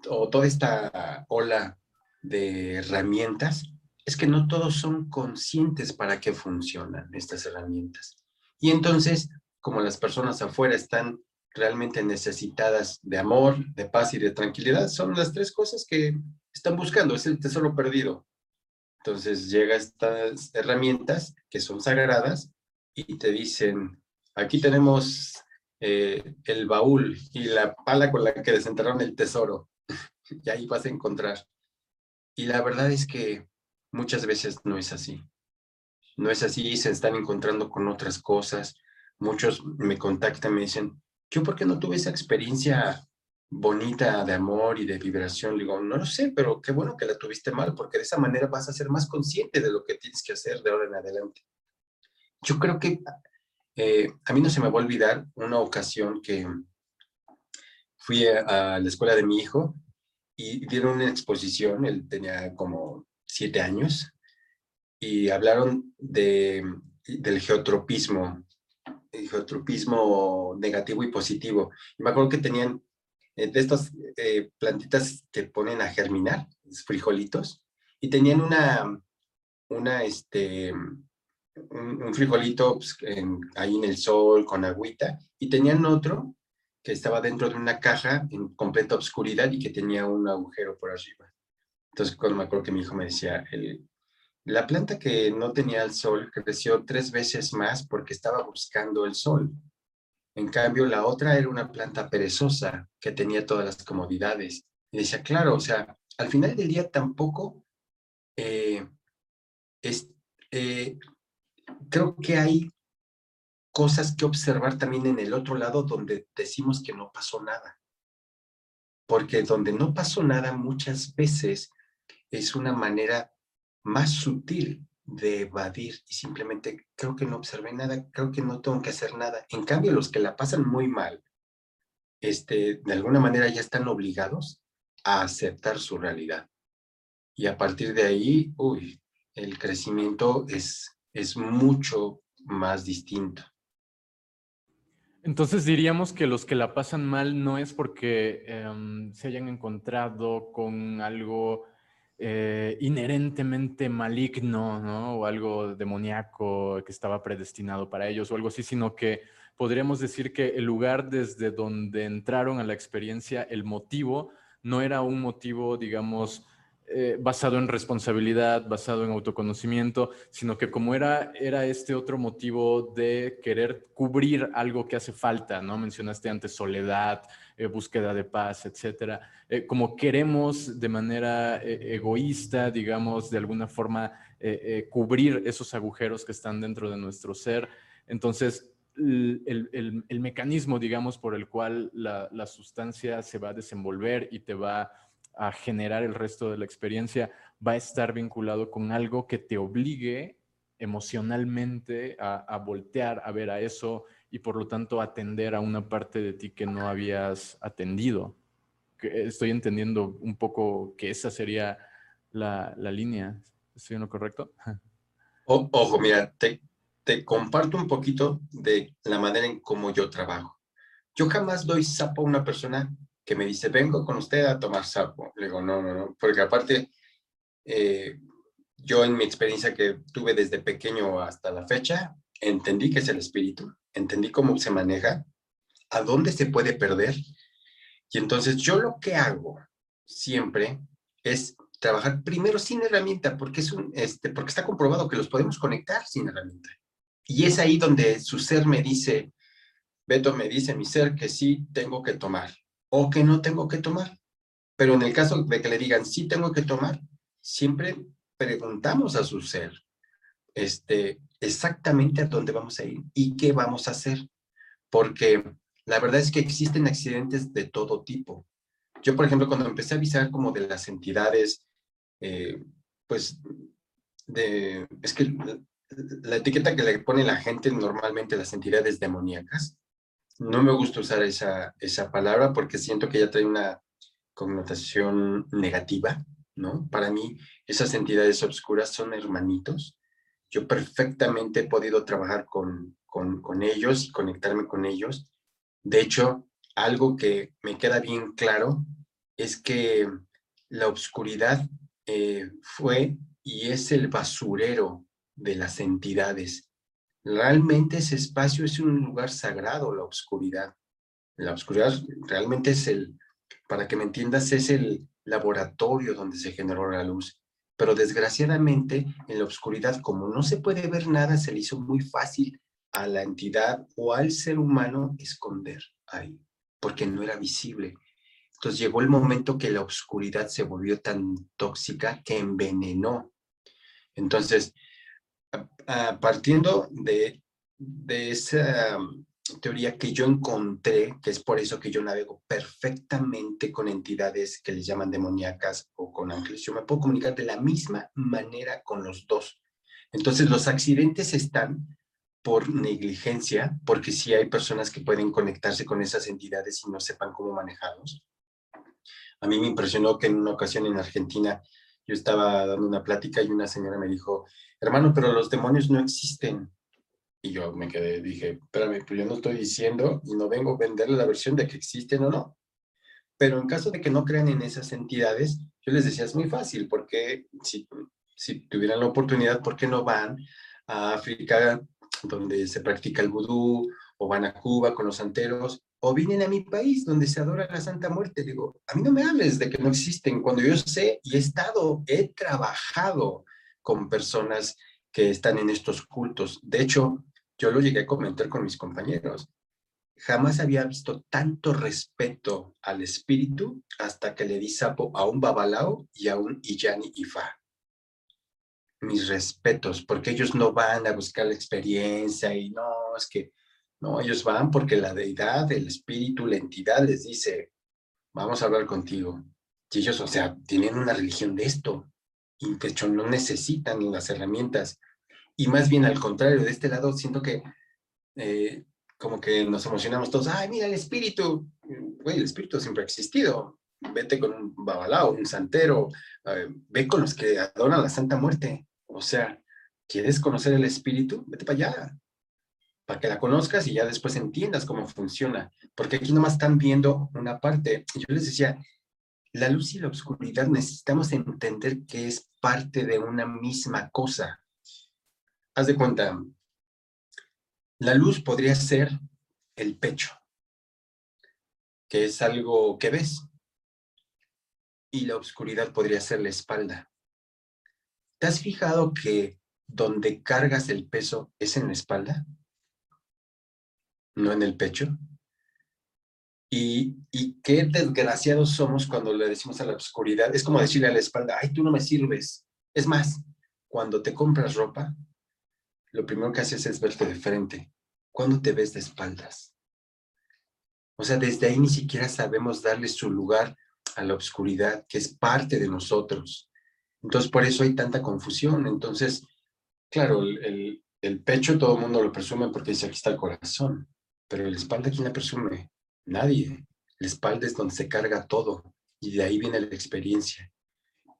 o toda esta ola de herramientas es que no todos son conscientes para qué funcionan estas herramientas. Y entonces, como las personas afuera están realmente necesitadas de amor, de paz y de tranquilidad, son las tres cosas que están buscando, es el tesoro perdido. Entonces llega estas herramientas que son sagradas y te dicen, aquí tenemos eh, el baúl y la pala con la que desenterraron el tesoro. y ahí vas a encontrar. Y la verdad es que Muchas veces no es así. No es así, se están encontrando con otras cosas. Muchos me contactan, me dicen, yo por qué no tuve esa experiencia bonita de amor y de vibración? Le digo, no lo sé, pero qué bueno que la tuviste mal, porque de esa manera vas a ser más consciente de lo que tienes que hacer de ahora en adelante. Yo creo que eh, a mí no se me va a olvidar una ocasión que fui a, a la escuela de mi hijo y dieron una exposición, él tenía como siete años, y hablaron de, del geotropismo, el geotropismo negativo y positivo. Y me acuerdo que tenían eh, de estas eh, plantitas que ponen a germinar, frijolitos, y tenían una, una este, un, frijolito pues, ahí en el sol con agüita, y tenían otro que estaba dentro de una caja en completa oscuridad y que tenía un agujero por arriba. Entonces, cuando me acuerdo que mi hijo me decía, la planta que no tenía el sol creció tres veces más porque estaba buscando el sol. En cambio, la otra era una planta perezosa que tenía todas las comodidades. Y decía, claro, o sea, al final del día tampoco eh, es, eh, creo que hay cosas que observar también en el otro lado donde decimos que no pasó nada. Porque donde no pasó nada muchas veces es una manera más sutil de evadir y simplemente creo que no observé nada, creo que no tengo que hacer nada. En cambio, los que la pasan muy mal, este, de alguna manera ya están obligados a aceptar su realidad. Y a partir de ahí, uy, el crecimiento es, es mucho más distinto. Entonces diríamos que los que la pasan mal no es porque em, se hayan encontrado con algo eh, inherentemente maligno, ¿no? O algo demoníaco que estaba predestinado para ellos o algo así, sino que podríamos decir que el lugar desde donde entraron a la experiencia, el motivo, no era un motivo, digamos, eh, basado en responsabilidad, basado en autoconocimiento, sino que como era, era este otro motivo de querer cubrir algo que hace falta, ¿no? Mencionaste antes soledad, eh, búsqueda de paz, etcétera. Eh, como queremos de manera egoísta, digamos, de alguna forma cubrir esos agujeros que están dentro de nuestro ser. Entonces, el, mecanismo, digamos, por el cual la, la, sustancia se va a desenvolver y te va a generar el resto de la experiencia, va a estar vinculado con algo que te obligue emocionalmente a, a voltear a ver a eso y por lo tanto atender a una parte de ti que no habías atendido. Estoy entendiendo un poco que esa sería la, la línea. ¿Estoy en lo correcto? ojo, mira, te, te comparto un poquito de la manera en cómo yo trabajo. Yo jamás doy sapo a una persona que me dice, vengo con usted a tomar sapo. Le digo, no, no, no, porque aparte, eh, yo en mi experiencia que tuve desde pequeño hasta la fecha, entendí que es el espíritu, entendí cómo se maneja a dónde se puede perder. Y entonces yo lo que hago siempre es trabajar primero sin herramienta, porque, es un, este, porque está comprobado que los podemos conectar sin herramienta. Y es ahí donde su ser me dice, Beto me dice, mi ser, que sí tengo que tomar o que no tengo que tomar. Pero en el caso de que le digan sí tengo que tomar, siempre preguntamos a su ser este, exactamente a dónde vamos a ir y qué vamos a hacer. Porque la verdad es que existen accidentes de todo tipo. Yo, por ejemplo, cuando empecé a avisar como de las entidades, eh, pues, de, es que la etiqueta que le pone la gente normalmente las entidades demoníacas, no me gusta usar esa, esa palabra porque siento que ya trae una connotación negativa, ¿no? Para mí, esas entidades obscuras son hermanitos. Yo perfectamente he podido trabajar con, con, con ellos y conectarme con ellos. De hecho, algo que me queda bien claro es que la obscuridad eh, fue y es el basurero de las entidades. Realmente ese espacio es un lugar sagrado, la oscuridad. La oscuridad realmente es el, para que me entiendas, es el laboratorio donde se generó la luz. Pero desgraciadamente en la oscuridad, como no se puede ver nada, se le hizo muy fácil a la entidad o al ser humano esconder ahí, porque no era visible. Entonces llegó el momento que la oscuridad se volvió tan tóxica que envenenó. Entonces, partiendo de, esa teoría que yo encontré, que es por eso que yo navego perfectamente con entidades que les llaman demoníacas o con ángeles, yo me puedo comunicar de la misma manera con los dos. Entonces los accidentes están por negligencia, porque sí hay personas que pueden conectarse con esas entidades y no sepan cómo manejarlos. A mí me impresionó que en una ocasión en Argentina yo estaba dando una plática y una señora me dijo, hermano, pero los demonios no existen. Y yo me quedé, dije, espérame, pues yo no estoy diciendo y no vengo a venderle la versión de que existen o no. Pero en caso de que no crean en esas entidades, yo les decía, es muy fácil, porque si, si tuvieran la oportunidad, ¿por qué no van a África, donde se practica el vudú, o van a Cuba con los santeros, o vienen a mi país, donde se adora la Santa Muerte? Digo, a mí no me hables de que no existen, cuando yo sé y he estado, he trabajado con personas que están en estos cultos. De hecho, yo lo llegué a comentar con mis compañeros. Jamás había visto tanto respeto al espíritu hasta que le di sapo a un babalao y a un Iyani Ifa. Mis respetos, porque ellos no van a buscar la experiencia y no, es que, no, ellos van porque la deidad, el espíritu, la entidad les dice, vamos a hablar contigo. Y ellos, o sea, tienen una religión de esto. Y de hecho no necesitan las herramientas y más bien al contrario, de este lado siento que eh, como que nos emocionamos todos, ay, mira el espíritu, güey, el espíritu siempre ha existido, vete con un babalao, un santero, eh, ve con los que adoran la Santa Muerte, o sea, ¿quieres conocer el espíritu? Vete para allá, para que la conozcas y ya después entiendas cómo funciona, porque aquí nomás están viendo una parte, yo les decía, la luz y la oscuridad necesitamos entender que es parte de una misma cosa haz de cuenta, la luz podría ser el pecho, que es algo que ves, y la oscuridad podría ser la espalda. ¿Te has fijado que donde cargas el peso es en la espalda? No en el pecho. Y, y, qué desgraciados somos cuando le decimos a la oscuridad. Es como decirle a la espalda, ay, tú no me sirves. Es más, cuando te compras ropa, lo primero que haces es verte de frente. ¿Cuándo te ves de espaldas? O sea, desde ahí ni siquiera sabemos darle su lugar a la oscuridad, que es parte de nosotros. Entonces, por eso hay tanta confusión. Entonces, claro, el, el pecho todo el mundo lo presume porque dice aquí está el corazón, pero la espalda, ¿quién la presume? Nadie. La espalda es donde se carga todo y de ahí viene la experiencia.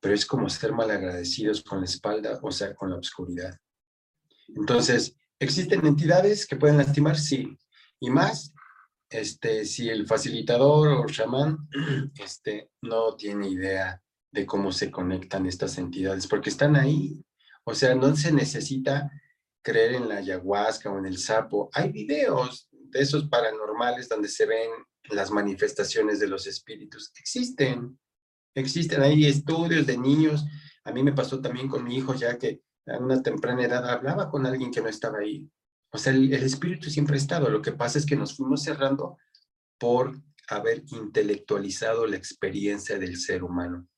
Pero es como ser malagradecidos con la espalda, o sea, con la oscuridad. Entonces, ¿existen entidades que pueden lastimar? Sí. Y más, este, si el facilitador o chamán este, no tiene idea de cómo se conectan estas entidades, porque están ahí. O sea, no se necesita creer en la ayahuasca o en el sapo. Hay videos de esos paranormales donde se ven las manifestaciones de los espíritus. Existen, existen, hay estudios de niños. A mí me pasó también con mi hijo ya que a una temprana edad hablaba con alguien que no estaba ahí. O sea, el, espíritu siempre ha estado. Lo que pasa es que nos fuimos cerrando por haber intelectualizado la experiencia del ser humano.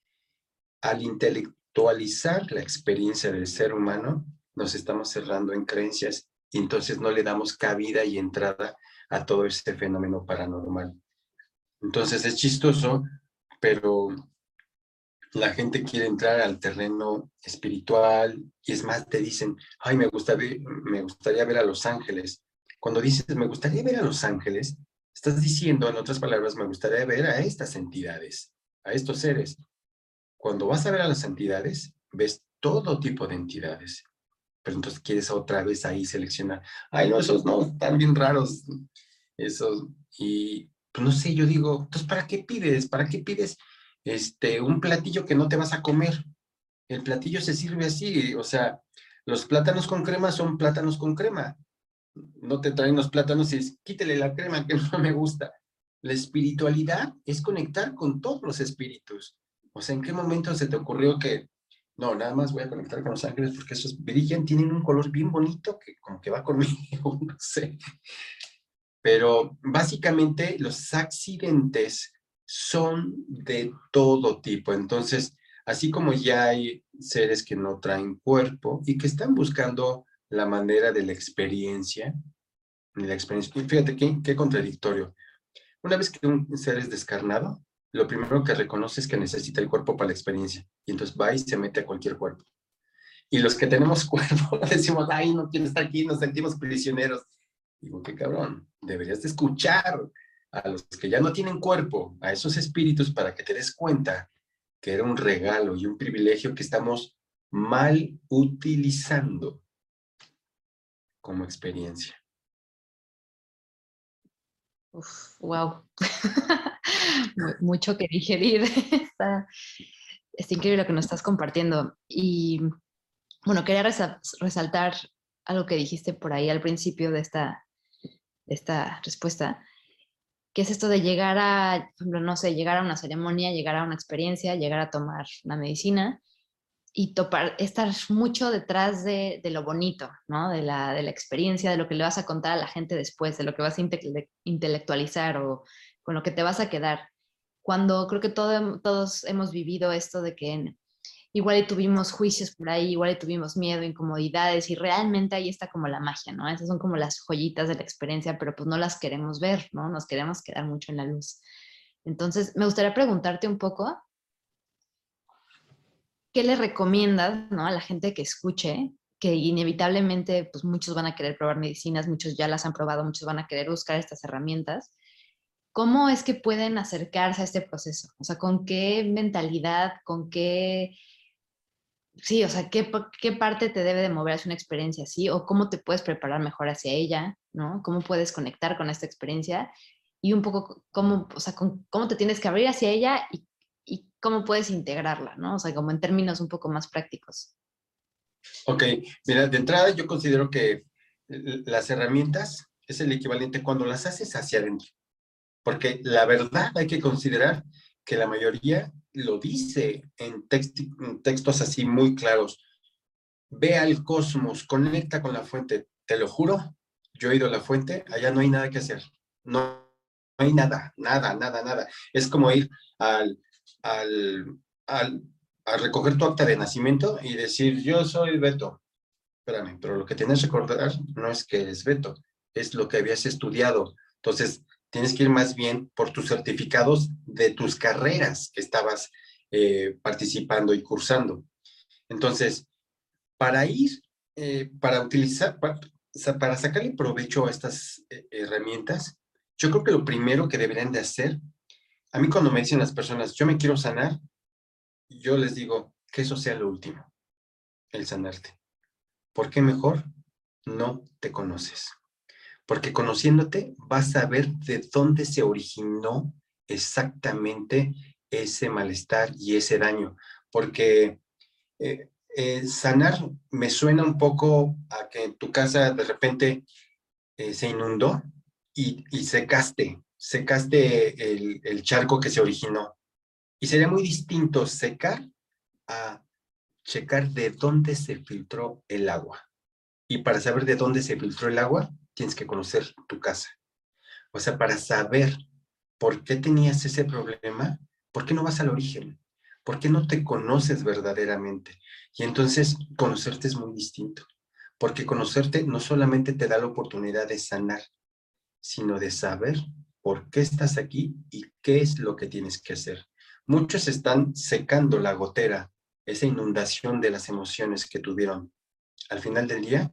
Al intelectualizar la experiencia del ser humano, nos estamos cerrando en creencias y entonces no le damos cabida y entrada a todo este fenómeno paranormal. Entonces es chistoso, pero la gente quiere entrar al terreno espiritual y es más, te dicen, ay, me, me gustaría ver a los ángeles. Cuando dices, me gustaría ver a los ángeles, estás diciendo, en otras palabras, me gustaría ver a estas entidades, a estos seres. Cuando vas a ver a las entidades, ves todo tipo de entidades pero entonces quieres otra vez ahí seleccionar, ay, no, esos no, están bien raros, esos, y pues no sé, yo digo, entonces, ¿para qué pides? ¿Para qué pides este, un platillo que no te vas a comer? El platillo se sirve así, o sea, los plátanos con crema son plátanos con crema. No te traen los plátanos y es, quítele la crema que no me gusta. La espiritualidad es conectar con todos los espíritus. O sea, ¿en qué momento se te ocurrió que no, nada más voy a conectar con los ángeles porque esos brillan, tienen un color bien bonito que como que va conmigo, no sé. Pero básicamente los accidentes son de todo tipo. Entonces, así como ya hay seres que no traen cuerpo y que están buscando la manera de la experiencia, de la experiencia. Fíjate qué, qué contradictorio. Una vez que un ser es descarnado, lo primero que reconoce es que necesita el cuerpo para la experiencia. Y entonces va y se mete a cualquier cuerpo. Y los que tenemos cuerpo decimos, ay, no quiero estar aquí, nos sentimos prisioneros. Digo, qué cabrón, deberías de escuchar a los que ya no tienen cuerpo, a esos espíritus, para que te des cuenta que era un regalo y un privilegio que estamos mal utilizando como experiencia. Uf, wow. mucho que digerir. está, increíble lo que nos estás compartiendo. Y bueno, quería resaltar algo que dijiste por ahí al principio de esta, esta respuesta, que es esto de llegar a, no sé, llegar a una ceremonia, llegar a una experiencia, llegar a tomar una medicina y topar, estar mucho detrás de, lo bonito, ¿no? De la, de la, experiencia, de lo que le vas a contar a la gente después, de lo que vas a intelectualizar o con lo que te vas a quedar. Cuando creo que todos hemos vivido esto de que igual y tuvimos juicios por ahí, igual y tuvimos miedo, incomodidades y realmente ahí está como la magia, ¿no? Esas son como las joyitas de la experiencia, pero pues no las queremos ver, ¿no? Nos queremos quedar mucho en la luz. Entonces, me gustaría preguntarte un poco, ¿qué le recomiendas ¿no? a la gente que escuche? Que inevitablemente, pues muchos van a querer probar medicinas, muchos ya las han probado, muchos van a querer buscar estas herramientas. ¿cómo es que pueden acercarse a este proceso? O sea, ¿con qué mentalidad, con qué... Sí, o sea, ¿qué, qué parte te debe de mover hacia una experiencia así? ¿O cómo te puedes preparar mejor hacia ella? ¿No? ¿Cómo puedes conectar con esta experiencia? Y un poco cómo, o sea, cómo te tienes que abrir hacia ella y cómo puedes integrarla, ¿no? O sea, como en términos un poco más prácticos. Ok, mira, de entrada yo considero que las herramientas es el equivalente cuando las haces hacia adentro. Porque la verdad hay que considerar que la mayoría lo dice en, textos así muy claros. Ve al cosmos, conecta con la fuente. Te lo juro, yo he ido a la fuente, allá no hay nada que hacer. No, hay nada, nada, nada, nada. Es como ir al, al, al, a recoger tu acta de nacimiento y decir, yo soy Beto. Espérame, pero lo que tienes que recordar no es que eres Beto, es lo que habías estudiado. Entonces, tienes que ir más bien por tus certificados de tus carreras que estabas eh, participando y cursando. Entonces, para ir, eh, para utilizar, para, para, sacarle provecho a estas eh, herramientas, yo creo que lo primero que deberían de hacer, a mí cuando me dicen las personas, yo me quiero sanar, yo les digo que eso sea lo último, el sanarte. ¿Por qué mejor? No te conoces porque conociéndote vas a ver de dónde se originó exactamente ese malestar y ese daño, porque eh, eh, sanar me suena un poco a que tu casa de repente eh, se inundó y, secaste, secaste el, el charco que se originó. Y sería muy distinto secar a checar de dónde se filtró el agua. Y para saber de dónde se filtró el agua, tienes que conocer tu casa. O sea, para saber por qué tenías ese problema, ¿por qué no vas al origen? ¿Por qué no te conoces verdaderamente? Y entonces conocerte es muy distinto, porque conocerte no solamente te da la oportunidad de sanar, sino de saber por qué estás aquí y qué es lo que tienes que hacer. Muchos están secando la gotera, esa inundación de las emociones que tuvieron. Al final del día,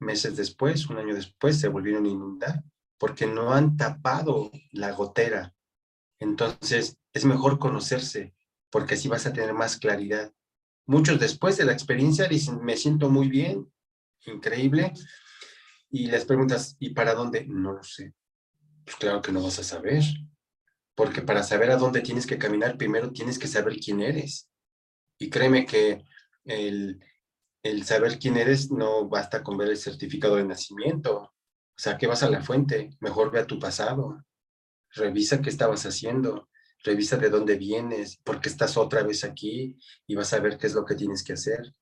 meses después, un año después, se volvieron a inundar porque no han tapado la gotera. Entonces, es mejor conocerse, porque así vas a tener más claridad. Muchos después de la experiencia dicen, me siento muy bien, increíble, y les preguntas, ¿y para dónde? No lo sé. Pues claro que no vas a saber, porque para saber a dónde tienes que caminar, primero tienes que saber quién eres. Y créeme que el, el saber quién eres no basta con ver el certificado de nacimiento. O sea, que vas a la fuente, mejor ve a tu pasado, revisa qué estabas haciendo, revisa de dónde vienes, por qué estás otra vez aquí y vas a ver qué es lo que tienes que hacer.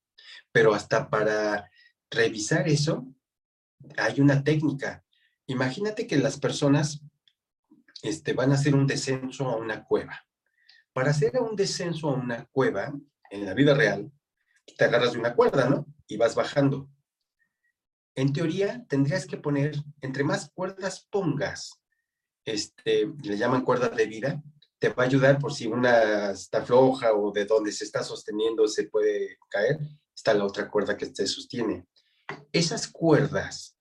Pero hasta para revisar eso, hay una técnica. Imagínate que las personas este, van a hacer un descenso a una cueva. Para hacer un descenso a una cueva, en la vida real, te agarras de una cuerda, ¿no? Y vas bajando en teoría tendrías que poner, entre más cuerdas pongas, este, le llaman cuerda de vida, te va a ayudar por si una está floja o de donde se está sosteniendo se puede caer, está la otra cuerda que te sostiene. Esas cuerdas,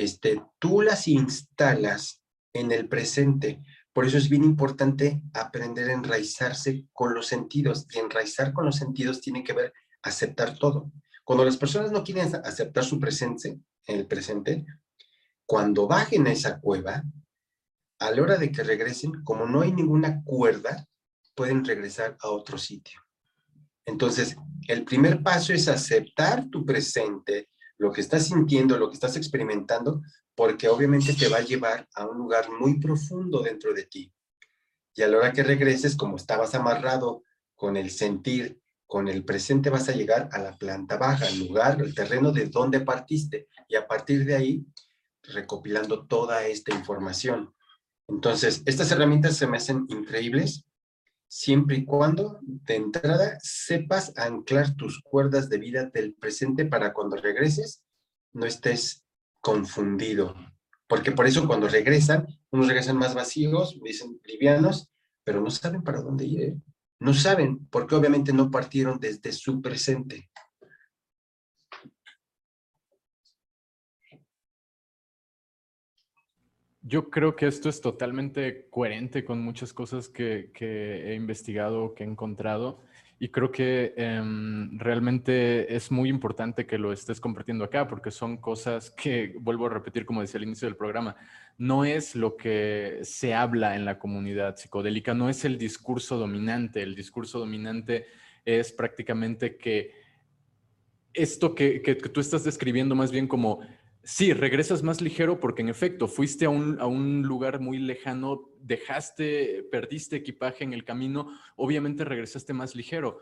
este, tú las instalas en el presente. Por eso es bien importante aprender a enraizarse con los sentidos. Y enraizar con los sentidos tiene que ver aceptar todo. Cuando las personas no quieren aceptar su presencia en el presente, cuando bajen a esa cueva, a la hora de que regresen, como no hay ninguna cuerda, pueden regresar a otro sitio. Entonces, el primer paso es aceptar tu presente, lo que estás sintiendo, lo que estás experimentando, porque obviamente te va a llevar a un lugar muy profundo dentro de ti. Y a la hora que regreses, como estabas amarrado con el sentir con el presente vas a llegar a la planta baja, el lugar, el terreno de donde partiste, y a partir de ahí, recopilando toda esta información. Entonces, estas herramientas se me hacen increíbles siempre y cuando de entrada sepas anclar tus cuerdas de vida del presente para cuando regreses no estés confundido. Porque por eso cuando regresan, unos regresan más vacíos, dicen livianos, pero no saben para dónde ir. ¿eh? No saben, porque obviamente no partieron desde su presente. Yo creo que esto es totalmente coherente con muchas cosas que, he investigado, que he encontrado. Y creo que em, realmente es muy importante que lo estés compartiendo acá, porque son cosas que, vuelvo a repetir como decía al inicio del programa, no es lo que se habla en la comunidad psicodélica, no es el discurso dominante. El discurso dominante es prácticamente que esto que, que tú estás describiendo más bien como Sí, regresas más ligero porque en efecto fuiste a un, a un, lugar muy lejano, dejaste, perdiste equipaje en el camino, obviamente regresaste más ligero.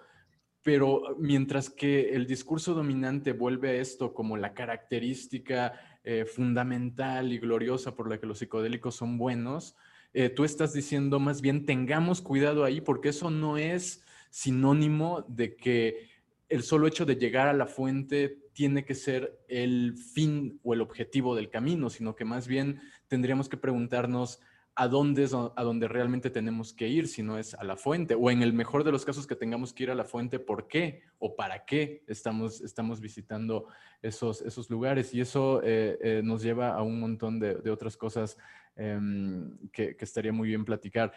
Pero mientras que el discurso dominante vuelve a esto como la característica eh, fundamental y gloriosa por la que los psicodélicos son buenos, eh, tú estás diciendo más bien tengamos cuidado ahí porque eso no es sinónimo de que el solo hecho de llegar a la fuente tiene que ser el fin o el objetivo del camino, sino que más bien tendríamos que preguntarnos a dónde es a dónde realmente tenemos que ir, si no es a la fuente, o en el mejor de los casos que tengamos que ir a la fuente, ¿por qué o para qué estamos, estamos visitando esos, esos lugares? Y eso eh, eh, nos lleva a un montón de, otras cosas em, que estaría muy bien platicar.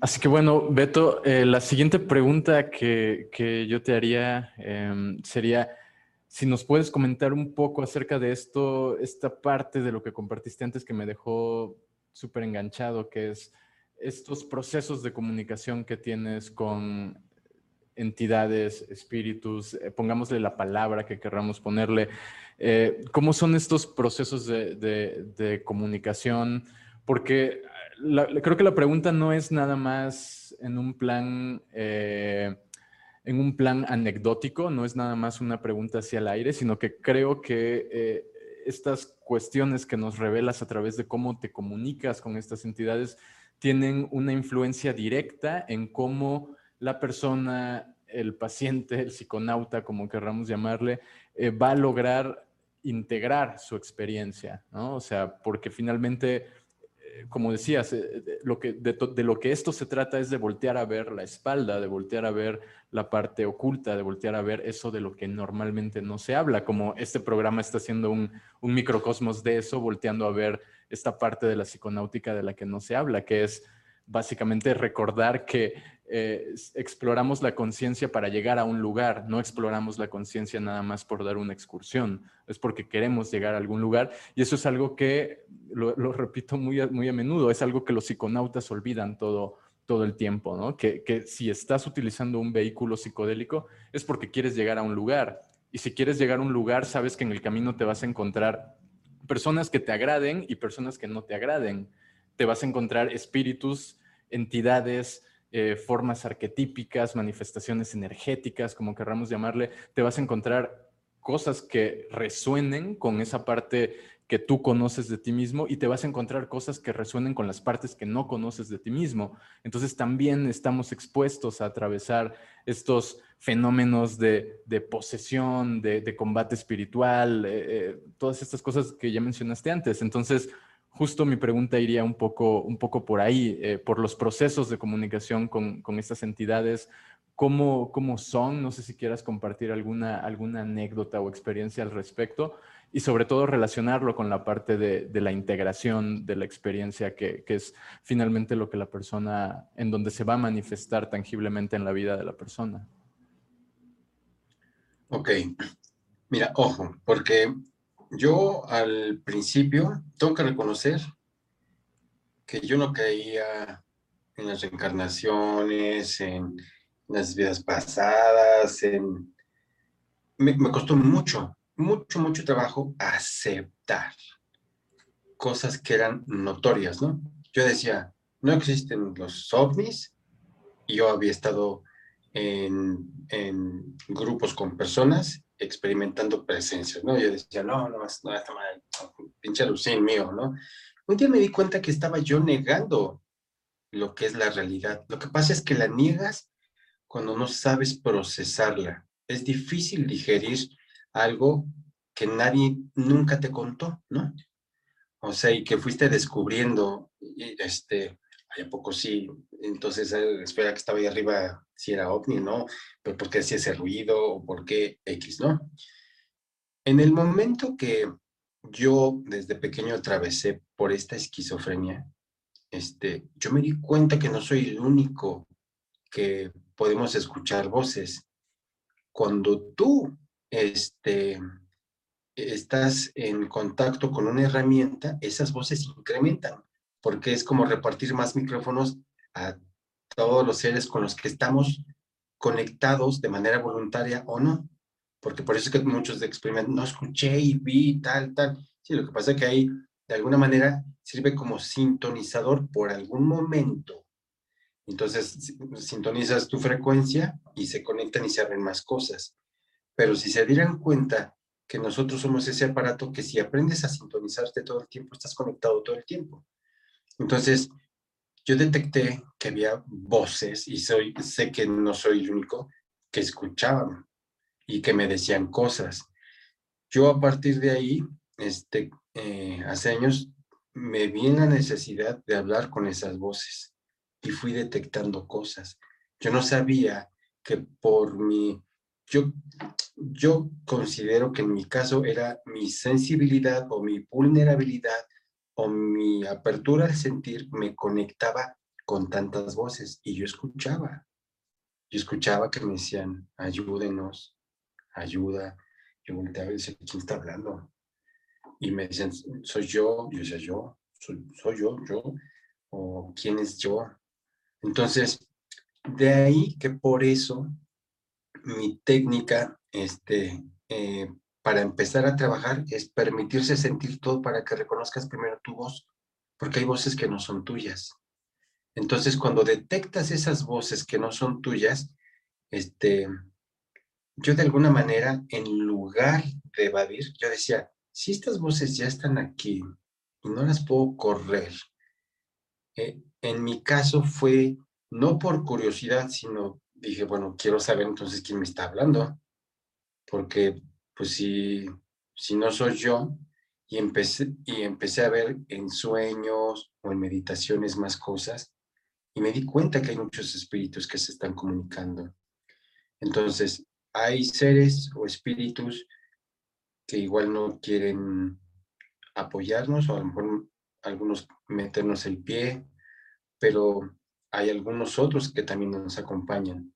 Así que bueno, Beto, eh, la siguiente pregunta que, yo te haría em, sería si nos puedes comentar un poco acerca de esto, esta parte de lo que compartiste antes que me dejó súper enganchado, que es estos procesos de comunicación que tienes con entidades, espíritus, eh, pongámosle la palabra que querramos ponerle. Eh, ¿Cómo son estos procesos de, comunicación? Porque creo que la pregunta no es nada más en un plan... en un plan anecdótico, no es nada más una pregunta hacia el aire, sino que creo que estas cuestiones que nos revelas a través de cómo te comunicas con estas entidades tienen una influencia directa en cómo la persona, el paciente, el psiconauta, como querramos llamarle, eh, va a lograr integrar su experiencia, ¿no? O sea, porque finalmente como decías, eh, lo que, de, lo que esto se trata es de voltear a ver la espalda, de voltear a ver la parte oculta, de voltear a ver eso de lo que normalmente no se habla, como este programa está haciendo un, un microcosmos de eso, volteando a ver esta parte de la psiconáutica de la que no se habla, que es básicamente recordar que eh, exploramos la conciencia para llegar a un lugar, no exploramos la conciencia nada más por dar una excursión, es porque queremos llegar a algún lugar y eso es algo que, lo, repito muy a, muy a menudo, es algo que los psiconautas olvidan todo, todo el tiempo, ¿no? Que, que si estás utilizando un vehículo psicodélico es porque quieres llegar a un lugar y si quieres llegar a un lugar sabes que en el camino te vas a encontrar personas que te agraden y personas que no te agraden, te vas a encontrar espíritus, entidades, eh, formas arquetípicas, manifestaciones energéticas, como querramos llamarle, te vas a encontrar cosas que resuenen con esa parte que tú conoces de ti mismo y te vas a encontrar cosas que resuenen con las partes que no conoces de ti mismo. Entonces también estamos expuestos a atravesar estos fenómenos de, posesión, de, combate espiritual, eh, eh, todas estas cosas que ya mencionaste antes. Entonces, justo mi pregunta iría un poco, un poco por ahí, eh, por los procesos de comunicación con, con estas entidades, ¿cómo, ¿cómo, son? No sé si quieras compartir alguna, alguna anécdota o experiencia al respecto y sobre todo relacionarlo con la parte de, de la integración de la experiencia, que, que, es finalmente lo que la persona, en donde se va a manifestar tangiblemente en la vida de la persona. Ok, mira, ojo, porque yo al principio tengo que reconocer que yo no creía en las reencarnaciones, en las vidas pasadas, en... Me, costó mucho, mucho, mucho trabajo aceptar cosas que eran notorias, ¿no? Yo decía, no existen los ovnis, y yo había estado en, en grupos con personas experimentando presencias, ¿no? Yo decía, no, no, no, está mal, pinche alucín mío, ¿no? Un día me di cuenta que estaba yo negando lo que es la realidad. Lo que pasa es que la niegas cuando no sabes procesarla. Es difícil digerir algo que nadie nunca te contó, ¿no? O sea, y que fuiste descubriendo, este, ¿a poco sí? Entonces, eh, espera que estaba ahí arriba, si era ovni, ¿no? Pero ¿por qué hacía ese ruido? ¿O por qué X, no? En el momento que yo desde pequeño atravesé por esta esquizofrenia, este, yo me di cuenta que no soy el único que podemos escuchar voces. Cuando tú este, estás en contacto con una herramienta, esas voces incrementan porque es como repartir más micrófonos a todos los seres con los que estamos conectados de manera voluntaria o no. Porque por eso es que muchos experimentan, no escuché y vi tal, tal. Sí, lo que pasa es que ahí, de alguna manera, sirve como sintonizador por algún momento. Entonces, sintonizas tu frecuencia y se conectan y se abren más cosas. Pero si se dieran cuenta que nosotros somos ese aparato que si aprendes a sintonizarte todo el tiempo, estás conectado todo el tiempo. Entonces, yo detecté que había voces, y soy, sé que no soy el único, que escuchaban y que me decían cosas. Yo a partir de ahí, este, eh, hace años, me vi en la necesidad de hablar con esas voces y fui detectando cosas. Yo no sabía que por mi, yo, yo considero que en mi caso era mi sensibilidad o mi vulnerabilidad o mi apertura al sentir me conectaba con tantas voces y yo escuchaba. Yo escuchaba que me decían, ayúdenos, ayuda. Yo volteaba y decía, ¿quién está hablando? Y me decían, soy yo. Yo decía, yo, soy, soy yo, yo. O quién es yo. Entonces, de ahí que por eso mi técnica este, eh, para empezar a trabajar es permitirse sentir todo para que reconozcas primero tu voz, porque hay voces que no son tuyas. Entonces, cuando detectas esas voces que no son tuyas, este, yo de alguna manera, en lugar de evadir, yo decía, si estas voces ya están aquí y no las puedo correr, eh, en mi caso fue no por curiosidad, sino dije, bueno, quiero saber entonces quién me está hablando, porque pues si, si no soy yo, y empecé, y empecé a ver en sueños o en meditaciones más cosas, y me di cuenta que hay muchos espíritus que se están comunicando. Entonces, hay seres o espíritus que igual no quieren apoyarnos o a lo mejor algunos meternos el pie, pero hay algunos otros que también nos acompañan.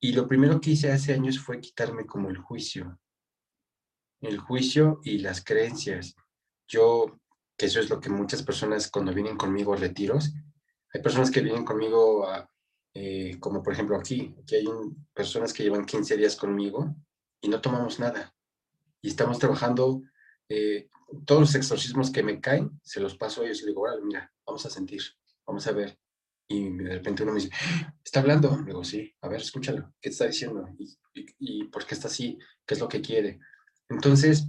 Y lo primero que hice hace años fue quitarme como el juicio, el juicio y las creencias. Yo, que eso es lo que muchas personas cuando vienen conmigo a retiros, hay personas que vienen conmigo a, eh, como por ejemplo aquí, aquí hay personas que llevan 15 días conmigo y no tomamos nada. Y estamos trabajando, eh, todos los exorcismos que me caen, se los paso a ellos y digo, mira, vamos a sentir, vamos a ver. Y de repente uno me dice, ¿está hablando? Le digo, sí, a ver, escúchalo, ¿qué está diciendo? ¿Y, y, por qué está así? ¿Qué es lo que quiere? Entonces,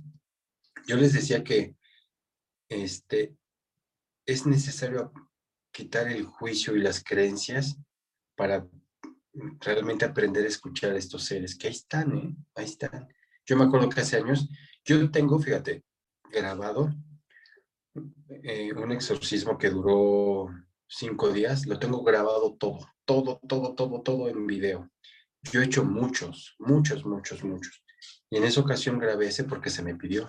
yo les decía que este, es necesario quitar el juicio y las creencias para realmente aprender a escuchar a estos seres, que ahí están, ¿eh? Ahí están. Yo me acuerdo que hace años, yo tengo, fíjate, grabado eh, un exorcismo que duró cinco días, lo tengo grabado todo, todo, todo, todo, todo en video. Yo he hecho muchos, muchos, muchos, muchos. Y en esa ocasión grabé ese porque se me pidió.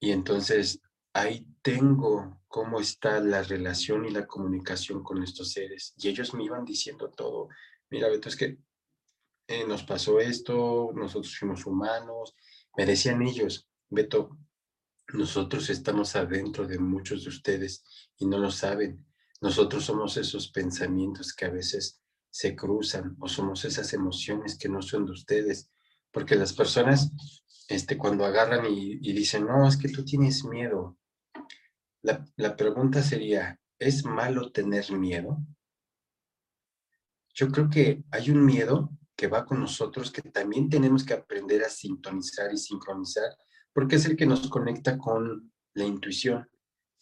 Y entonces ahí tengo cómo está la relación y la comunicación con estos seres. Y ellos me iban diciendo todo. Mira, Beto, es que eh, nos pasó esto, nosotros fuimos humanos. Me decían ellos, Beto, nosotros estamos adentro de muchos de ustedes y no lo saben. Nosotros somos esos pensamientos que a veces se cruzan o somos esas emociones que no son de ustedes. Porque las personas, este, cuando agarran y, y dicen, no, es que tú tienes miedo, la, pregunta sería, ¿es malo tener miedo? Yo creo que hay un miedo que va con nosotros que también tenemos que aprender a sintonizar y sincronizar, porque es el que nos conecta con la intuición,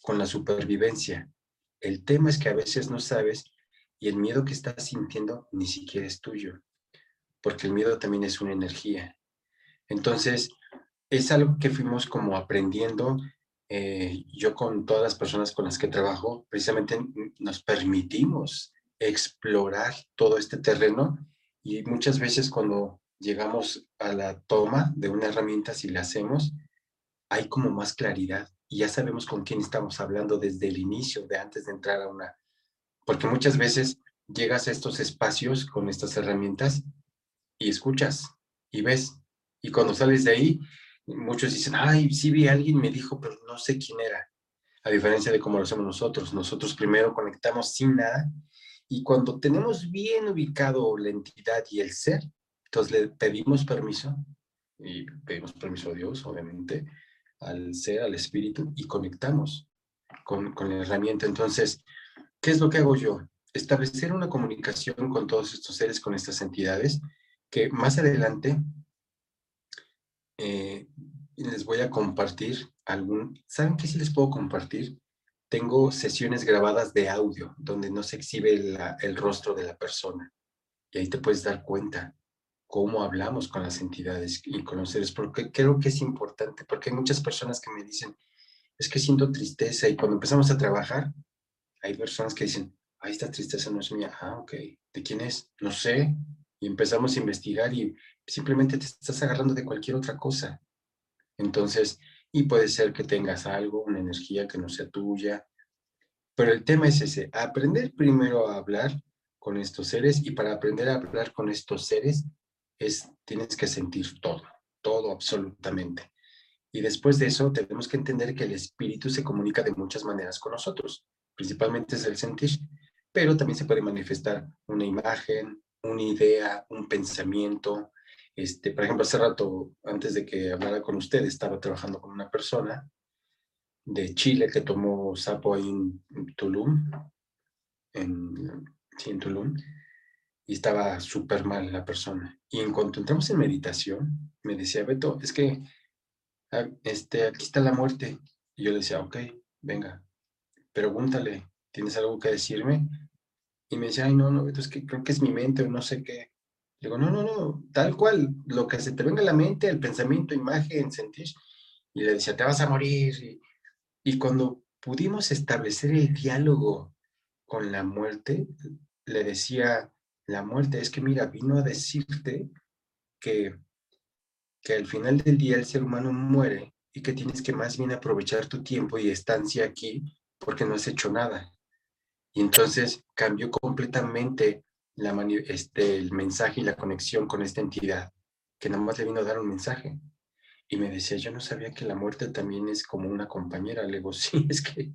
con la supervivencia. El tema es que a veces no sabes y el miedo que estás sintiendo ni siquiera es tuyo, porque el miedo también es una energía. Entonces, es algo que fuimos como aprendiendo eh, yo con todas las personas con las que trabajo, precisamente nos permitimos explorar todo este terreno y muchas veces cuando llegamos a la toma de una herramienta, si la hacemos, hay como más claridad y ya sabemos con quién estamos hablando desde el inicio, de antes de entrar a una, porque muchas veces llegas a estos espacios con estas herramientas y escuchas y ves, y cuando sales de ahí muchos dicen, ay, sí vi a alguien, me dijo, pero no sé quién era. A diferencia de cómo lo hacemos nosotros. Nosotros primero conectamos sin nada y cuando tenemos bien ubicado la entidad y el ser, entonces le pedimos permiso y pedimos permiso a Dios, obviamente, al ser, al espíritu y conectamos con, con la herramienta. Entonces, ¿qué es lo que hago yo? Establecer una comunicación con todos estos seres, con estas entidades, que más adelante eh, les voy a compartir algún, ¿saben qué sí les puedo compartir? Tengo sesiones grabadas de audio donde no se exhibe el rostro de la persona y ahí te puedes dar cuenta cómo hablamos con las entidades y con los seres, porque creo que es importante, porque hay muchas personas que me dicen, es que siento tristeza y cuando empezamos a trabajar, hay personas que dicen, ay, esta tristeza no es mía, ah, ok, ¿de quién es? No sé, y empezamos a investigar y simplemente te estás agarrando de cualquier otra cosa. Entonces, y puede ser que tengas algo, una energía que no sea tuya, pero el tema es ese, aprender primero a hablar con estos seres y para aprender a hablar con estos seres es tienes que sentir todo, todo absolutamente. Y después de eso tenemos que entender que el espíritu se comunica de muchas maneras con nosotros, principalmente es el sentir, pero también se puede manifestar una imagen, una idea, un pensamiento. Este, por ejemplo, hace rato, antes de que hablara con usted, estaba trabajando con una persona de Chile que tomó sapo ahí en Tulum, en, sí, en Tulum, y estaba súper mal la persona. Y en cuanto entramos en meditación, me decía, Beto, es que este, aquí está la muerte. Y yo le decía, ok, venga, pregúntale, ¿tienes algo que decirme? Y me decía, ay, no, no, es que creo que es mi mente o no sé qué. Le digo, no, no, no, tal cual, lo que se te venga a la mente, el pensamiento, imagen, sentir. Y le decía, te vas a morir. Y, y cuando pudimos establecer el diálogo con la muerte, le decía, la muerte es que, mira, vino a decirte que, que al final del día el ser humano muere y que tienes que más bien aprovechar tu tiempo y estancia aquí porque no has hecho nada. Y entonces cambió completamente la este, el mensaje y la conexión con esta entidad, que nada más le vino a dar un mensaje. Y me decía, yo no sabía que la muerte también es como una compañera. Le digo, sí, es que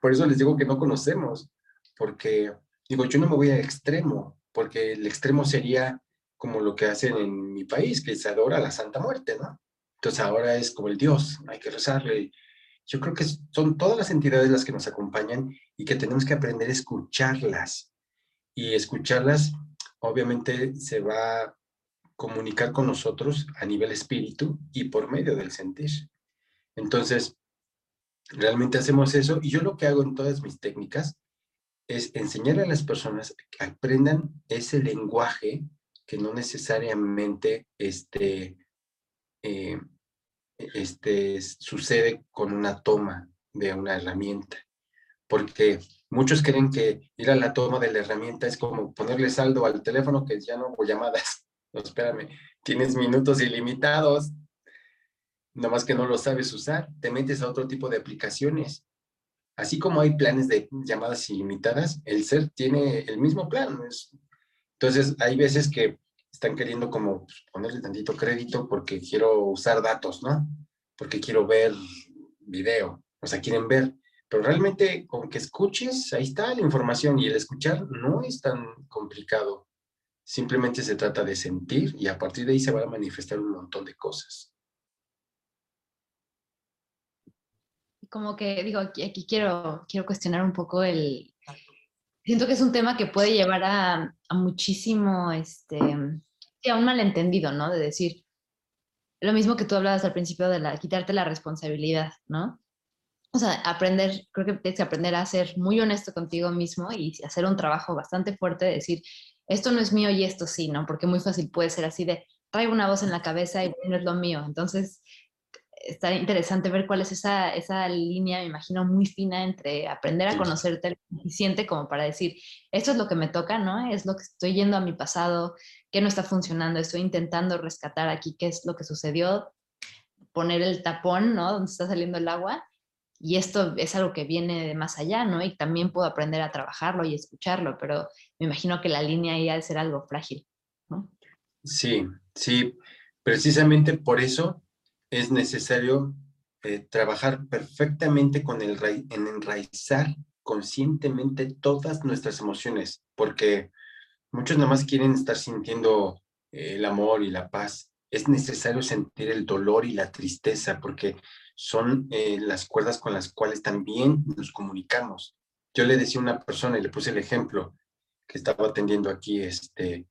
por eso les digo que no conocemos, porque digo, yo no me voy al extremo, porque el extremo sería como lo que hacen en mi país, que se adora a la Santa Muerte, ¿no? Entonces ahora es como el Dios, hay que rezarle. Yo creo que son todas las entidades las que nos acompañan y que tenemos que aprender a escucharlas. Y escucharlas, obviamente, se va a comunicar con nosotros a nivel espíritu y por medio del sentir. Entonces, realmente hacemos eso y yo lo que hago en todas mis técnicas es enseñar a las personas que aprendan ese lenguaje que no necesariamente este, eh, este, sucede con una toma de una herramienta. Porque muchos creen que ir a la toma de la herramienta es como ponerle saldo al teléfono que ya no hubo llamadas. No, espérame, tienes minutos ilimitados, nomás que no lo sabes usar, te metes a otro tipo de aplicaciones así como hay planes de llamadas ilimitadas, el ser tiene el mismo plan. Entonces, hay veces que están queriendo como pues, ponerle tantito crédito porque quiero usar datos, ¿no? Porque quiero ver video, o sea, quieren ver. Pero realmente con que escuches, ahí está la información y el escuchar no es tan complicado. Simplemente se trata de sentir y a partir de ahí se van a manifestar un montón de cosas. como que digo, aquí, quiero, quiero cuestionar un poco el... Siento que es un tema que puede llevar a, a muchísimo, este, a un malentendido, ¿no? De decir, lo mismo que tú hablabas al principio de la, quitarte la responsabilidad, ¿no? O sea, aprender, creo que tienes que aprender a ser muy honesto contigo mismo y hacer un trabajo bastante fuerte de decir, esto no es mío y esto sí, ¿no? Porque muy fácil puede ser así de, traigo una voz en la cabeza y no es lo mío. Entonces, está interesante ver cuál es esa, esa línea, me imagino, muy fina entre aprender a conocerte lo suficiente como para decir, esto es lo que me toca, ¿no? Es lo que estoy yendo a mi pasado, qué no está funcionando, estoy intentando rescatar aquí qué es lo que sucedió, poner el tapón, ¿no? Donde está saliendo el agua. Y esto es algo que viene de más allá, ¿no? Y también puedo aprender a trabajarlo y escucharlo, pero me imagino que la línea ahí ha de ser algo frágil, ¿no? Sí, sí. Precisamente por eso es necesario eh, trabajar perfectamente con el en enraizar conscientemente todas nuestras emociones, porque muchos nada más quieren estar sintiendo eh, el amor y la paz. Es necesario sentir el dolor y la tristeza, porque son eh, las cuerdas con las cuales también nos comunicamos. Yo le decía a una persona y le puse el ejemplo que estaba atendiendo aquí, este,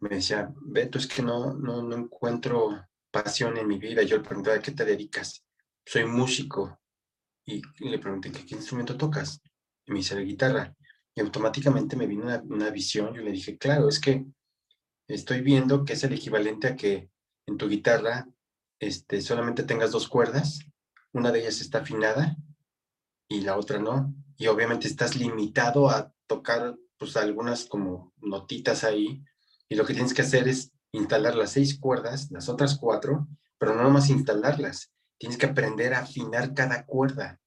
me decía, Beto, es que no, no, no encuentro pasión en mi vida. Yo le pregunté, ¿a qué te dedicas? Soy músico. Y le pregunté, ¿qué, instrumento tocas? Y me dice, la guitarra. Y automáticamente me vino una, visión. Yo le dije, claro, es que estoy viendo que es el equivalente a que en tu guitarra este, solamente tengas dos cuerdas. Una de ellas está afinada y la otra no. Y obviamente estás limitado a tocar pues algunas como notitas ahí. Y lo que tienes que hacer es instalar las seis cuerdas, las otras cuatro, pero no nomás instalarlas, tienes que aprender a afinar cada cuerda.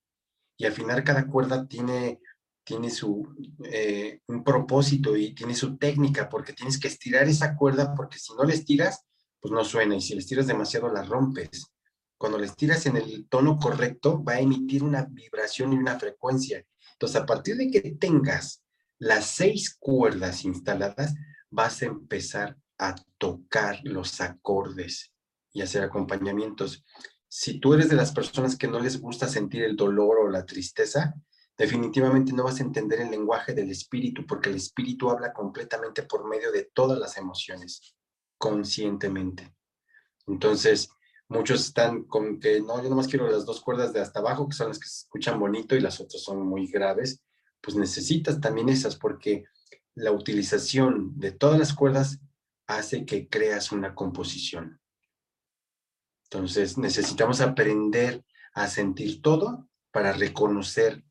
Y afinar cada cuerda tiene, tiene su, eh, un propósito y tiene su técnica, porque tienes que estirar esa cuerda, porque si no la estiras, pues no suena, y si la estiras demasiado, la rompes. Cuando la estiras en el tono correcto, va a emitir una vibración y una frecuencia. Entonces, a partir de que tengas las seis cuerdas instaladas, vas a empezar a tocar los acordes y hacer acompañamientos. Si tú eres de las personas que no les gusta sentir el dolor o la tristeza, definitivamente no vas a entender el lenguaje del espíritu, porque el espíritu habla completamente por medio de todas las emociones, conscientemente. Entonces, muchos están con que no, yo nomás quiero las dos cuerdas de hasta abajo, que son las que se escuchan bonito y las otras son muy graves. Pues necesitas también esas, porque la utilización de todas las cuerdas hace que creas una composición. Entonces necesitamos aprender a sentir todo para reconocer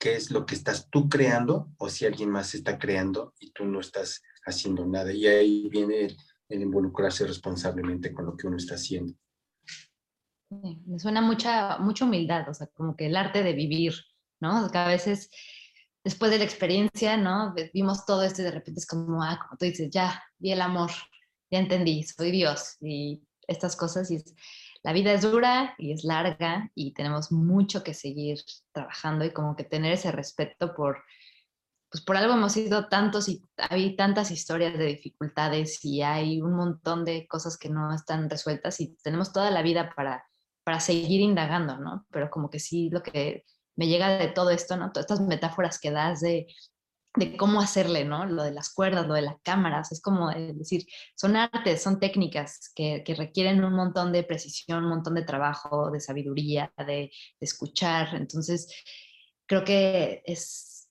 qué es lo que estás tú creando o si alguien más está creando y tú no estás haciendo nada. Y ahí viene el, involucrarse responsablemente con lo que uno está haciendo. Me suena mucha, mucha humildad, o sea, como que el arte de vivir, ¿no? que a veces después de la experiencia, ¿no? Vimos todo esto y de repente es como, ah, como tú dices, ya, vi el amor, ya entendí, soy Dios y estas cosas. Y la vida es dura y es larga y tenemos mucho que seguir trabajando y como que tener ese respeto por, pues por algo hemos sido tantos y hay tantas historias de dificultades y hay un montón de cosas que no están resueltas y tenemos toda la vida para, para seguir indagando, ¿no? Pero como que sí, lo que me llega de todo esto, ¿no? Todas estas metáforas que das de, de cómo hacerle, ¿no? Lo de las cuerdas, lo de las cámaras, es como decir, son artes, son técnicas que, que, requieren un montón de precisión, un montón de trabajo, de sabiduría, de, escuchar. Entonces, creo que es,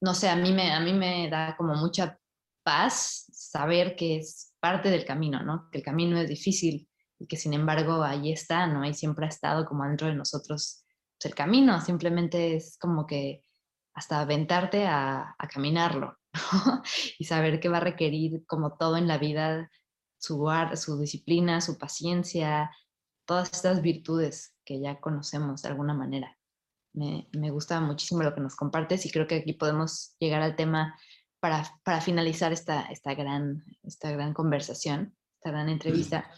no sé, a mí, me, a mí me da como mucha paz saber que es parte del camino, ¿no? Que el camino es difícil y que sin embargo ahí está, ¿no? Y siempre ha estado como dentro de nosotros el camino, simplemente es como que hasta aventarte a, caminarlo y saber que va a requerir como todo en la vida, su, su disciplina, su paciencia, todas estas virtudes que ya conocemos de alguna manera. Me, gusta muchísimo lo que nos compartes y creo que aquí podemos llegar al tema para, para finalizar esta, esta, gran, esta gran conversación, esta gran entrevista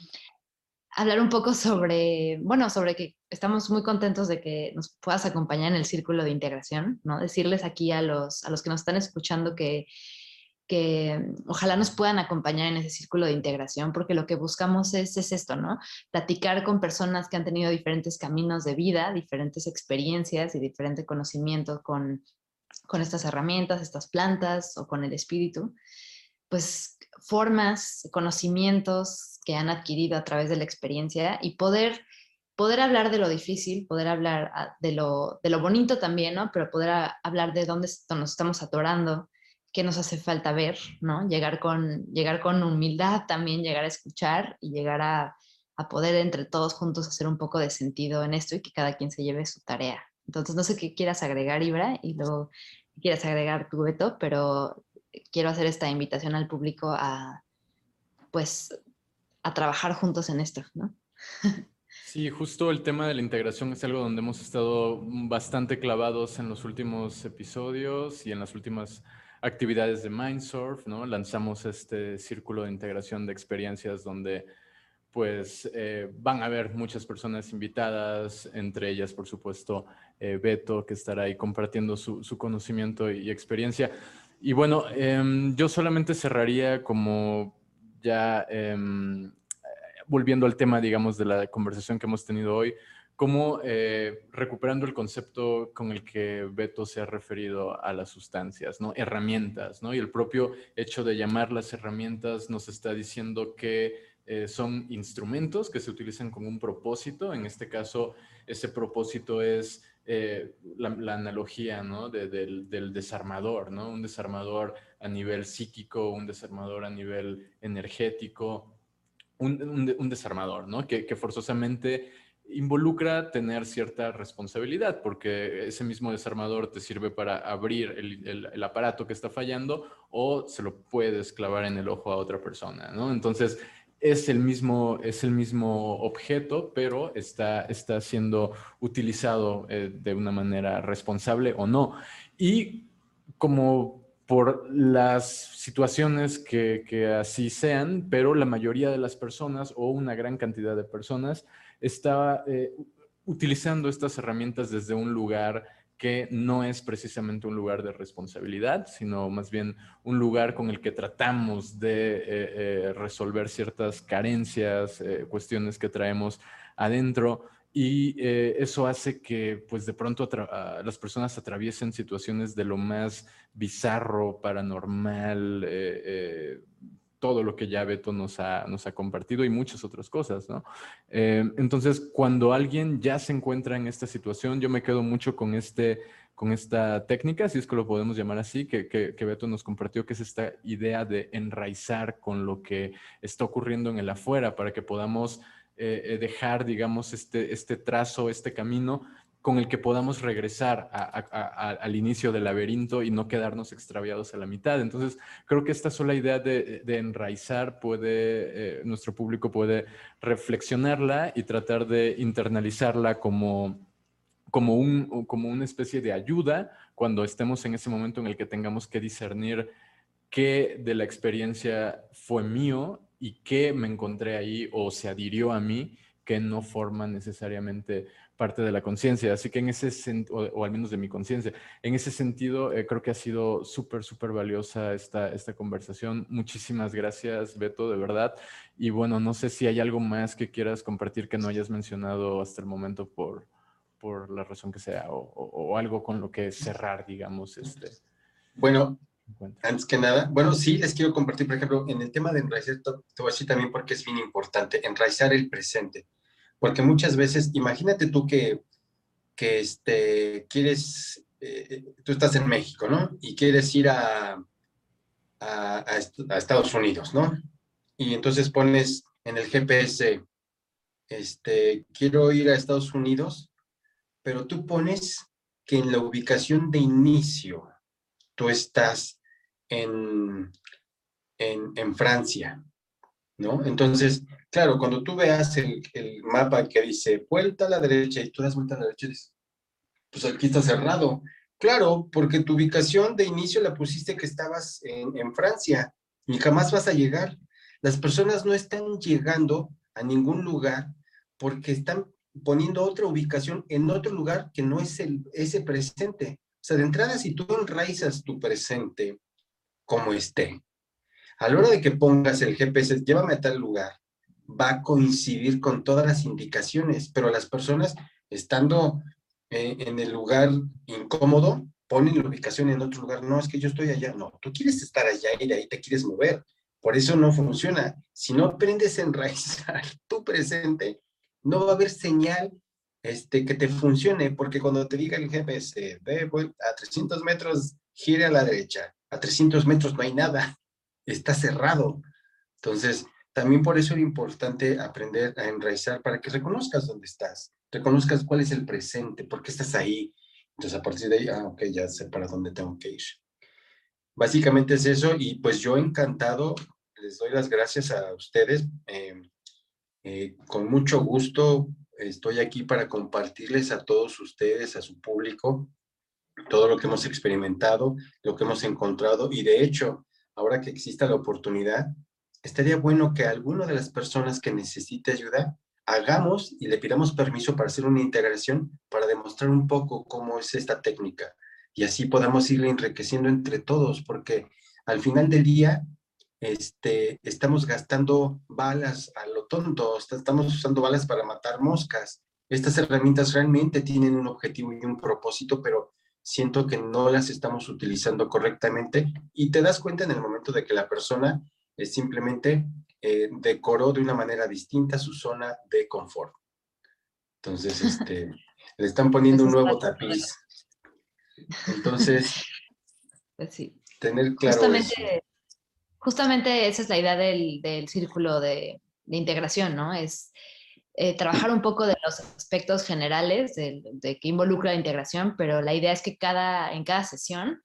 hablar un poco sobre, bueno, sobre que estamos muy contentos de que nos puedas acompañar en el círculo de integración, ¿no? Decirles aquí a los, a los que nos están escuchando que, que ojalá nos puedan acompañar en ese círculo de integración, porque lo que buscamos es, es esto, ¿no? Platicar con personas que han tenido diferentes caminos de vida, diferentes experiencias y diferente conocimiento con, con estas herramientas, estas plantas o con el espíritu, pues formas, conocimientos que han adquirido a través de la experiencia y poder, poder hablar de lo difícil, poder hablar ah, de lo, de lo bonito también, ¿no? Pero poder hablar de dónde nos estamos atorando, qué nos hace falta ver, ¿no? Llegar con, llegar con humildad también, llegar a escuchar y llegar a, a poder entre todos juntos hacer un poco de sentido en esto y que cada quien se lleve su tarea. Entonces, no sé qué quieras agregar, Ibra, y luego quieras agregar tu veto, pero quiero hacer esta invitación al público a, pues, a trabajar juntos en esto, ¿no? Sí, justo el tema de la integración es algo donde hemos estado bastante clavados en los últimos episodios y en las últimas actividades de Mindsurf, ¿no? Lanzamos este círculo de integración de experiencias donde pues eh, van a haber muchas personas invitadas, entre ellas, por supuesto, eh, Beto, que estará ahí compartiendo su, su conocimiento y experiencia. Y bueno, em, yo solamente cerraría como ya em, volviendo al tema, digamos, de la conversación que hemos tenido hoy, como eh, recuperando el concepto con el que Beto se ha referido a las sustancias, ¿no? Herramientas, ¿no? Y el propio hecho de llamar las herramientas nos está diciendo que eh, son instrumentos que se utilizan con un propósito. En este caso, ese propósito es eh, la, analogía ¿no? del, desarmador, ¿no? un desarmador a nivel psíquico, un desarmador a nivel energético, un, desarmador ¿no? que, forzosamente involucra tener cierta responsabilidad, porque ese mismo desarmador te sirve para abrir el, aparato que está fallando o se lo puedes clavar en el ojo a otra persona, ¿no? Entonces, es el mismo, es el mismo objeto, pero está, está siendo utilizado eh, de una manera responsable o no. Y como por las situaciones que, así sean, pero la mayoría de las personas o una gran cantidad de personas está eh, utilizando estas herramientas desde un lugar que no es precisamente un lugar de responsabilidad, sino más bien un lugar con el que tratamos de eh, eh, resolver ciertas carencias, cuestiones que traemos adentro. Y eso hace que, pues, de pronto las personas atraviesen situaciones de lo más bizarro, paranormal, todo lo que ya Beto nos ha, nos ha compartido y muchas otras cosas, ¿no? Eh, entonces, cuando alguien ya se encuentra en esta situación, yo me quedo mucho con, este, con esta técnica, si es que lo podemos llamar así, que, que, Beto nos compartió, que es esta idea de enraizar con lo que está ocurriendo en el afuera para que podamos eh, eh, dejar, digamos, este, este trazo, este camino con el que podamos regresar al inicio del laberinto y no quedarnos extraviados a la mitad. Entonces, creo que esta sola idea de, enraizar puede, eh, nuestro público puede reflexionarla y tratar de internalizarla como, como, un, como una especie de ayuda cuando estemos en ese momento en el que tengamos que discernir qué de la experiencia fue mío y qué me encontré ahí o se adhirió a mí que no forma necesariamente parte de la conciencia. Así que en ese sentido, o, al menos de mi conciencia, en ese sentido eh, creo que ha sido súper, súper valiosa esta, esta conversación. Muchísimas gracias, Beto, de verdad. Y bueno, no sé si hay algo más que quieras compartir que no hayas mencionado hasta el momento por, por la razón que sea, o, algo con lo que cerrar, digamos. Este, bueno, antes que nada, bueno, sí, les quiero compartir, por ejemplo, en el tema de enraizar, te voy a decir también porque es bien importante, enraizar el presente. Porque muchas veces, imagínate tú que, que este, quieres, eh, tú estás en México, ¿no? Y quieres ir a, a, Estados Unidos, ¿no? Y entonces pones en el GPS, este, quiero ir a Estados Unidos, pero tú pones que en la ubicación de inicio tú estás en, en, en Francia, ¿no? Entonces, claro, cuando tú veas el, mapa que dice vuelta a la derecha y tú das vuelta a la derecha, dices, pues aquí está cerrado. Claro, porque tu ubicación de inicio la pusiste que estabas en, en Francia y jamás vas a llegar. Las personas no están llegando a ningún lugar porque están poniendo otra ubicación en otro lugar que no es el, ese presente. Sea, de entrada, si tú enraizas tu presente como esté, a la hora de que pongas el GPS, llévame a tal lugar, va a coincidir con todas las indicaciones, pero las personas estando eh, en el lugar incómodo, ponen la ubicación en otro lugar. No, es que yo estoy allá. No, tú quieres estar allá y de ahí te quieres mover. Por eso no funciona. Si no aprendes a enraizar tu presente, no va a haber señal este, que te funcione, porque cuando te diga el GPS, ve a 300 metros, gire a la derecha. A 300 metros no hay nada está cerrado. Entonces, también por eso es importante aprender a enraizar para que reconozcas dónde estás, reconozcas cuál es el presente, por qué estás ahí. Entonces, a partir de ahí, ah, ok, ya sé para dónde tengo que ir. Básicamente es eso y pues yo encantado, les doy las gracias a ustedes. Em, eh, con mucho gusto estoy aquí para compartirles a todos ustedes, a su público, todo lo que hemos experimentado, lo que hemos encontrado y de hecho, ahora que exista la oportunidad, estaría bueno que alguna de las personas que necesite ayuda hagamos y le pidamos permiso para hacer una integración para demostrar un poco cómo es esta técnica y así podamos irle enriqueciendo entre todos, porque al final del día este, estamos gastando balas a lo tonto, estamos usando balas para matar moscas. Estas herramientas realmente tienen un objetivo y un propósito, pero siento que no las estamos utilizando correctamente y te das cuenta en el momento de que la persona es simplemente eh, decoró de una manera distinta su zona de confort. Entonces, este, le están poniendo un nuevo tapiz. Entonces, pues sí. tener claro justamente, Justamente esa es la idea del, del círculo de, de, integración, ¿no? Es eh, trabajar un poco de los aspectos generales de, que involucra la integración, pero la idea es que cada, en cada sesión,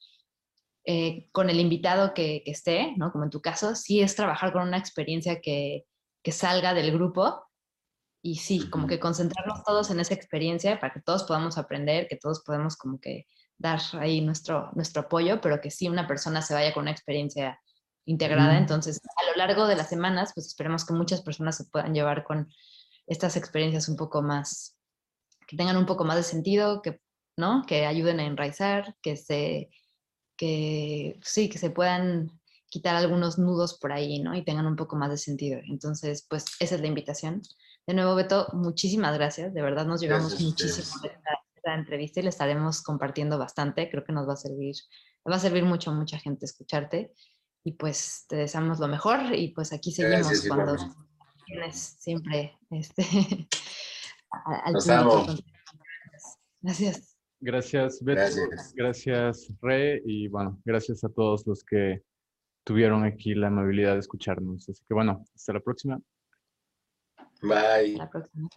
eh, con el invitado que, esté, ¿no? como en tu caso, sí es trabajar con una experiencia que, que salga del grupo y sí, como que concentrarnos todos en esa experiencia para que todos podamos aprender, que todos podamos como que dar ahí nuestro, nuestro apoyo, pero que sí una persona se vaya con una experiencia integrada. Entonces, a lo largo de las semanas, pues esperemos que muchas personas se puedan llevar con estas experiencias un poco más, que tengan un poco más de sentido, que ¿no? Que ayuden a enraizar, que se, que sí, que se puedan quitar algunos nudos por ahí, ¿no? Y tengan un poco más de sentido. Entonces, pues esa es la invitación. De nuevo, Beto, muchísimas gracias. De verdad nos llevamos muchísimo de esta, entrevista y le estaremos compartiendo bastante. Creo que nos va a servir, va a servir mucho a mucha gente escucharte. Y pues te deseamos lo mejor y pues aquí seguimos cuando tienes siempre este, al Gracias. Gracias, Beto. Gracias. gracias, Re. Y bueno, gracias a todos los que tuvieron aquí la amabilidad de escucharnos. Así que bueno, hasta la próxima. Bye. Hasta la próxima.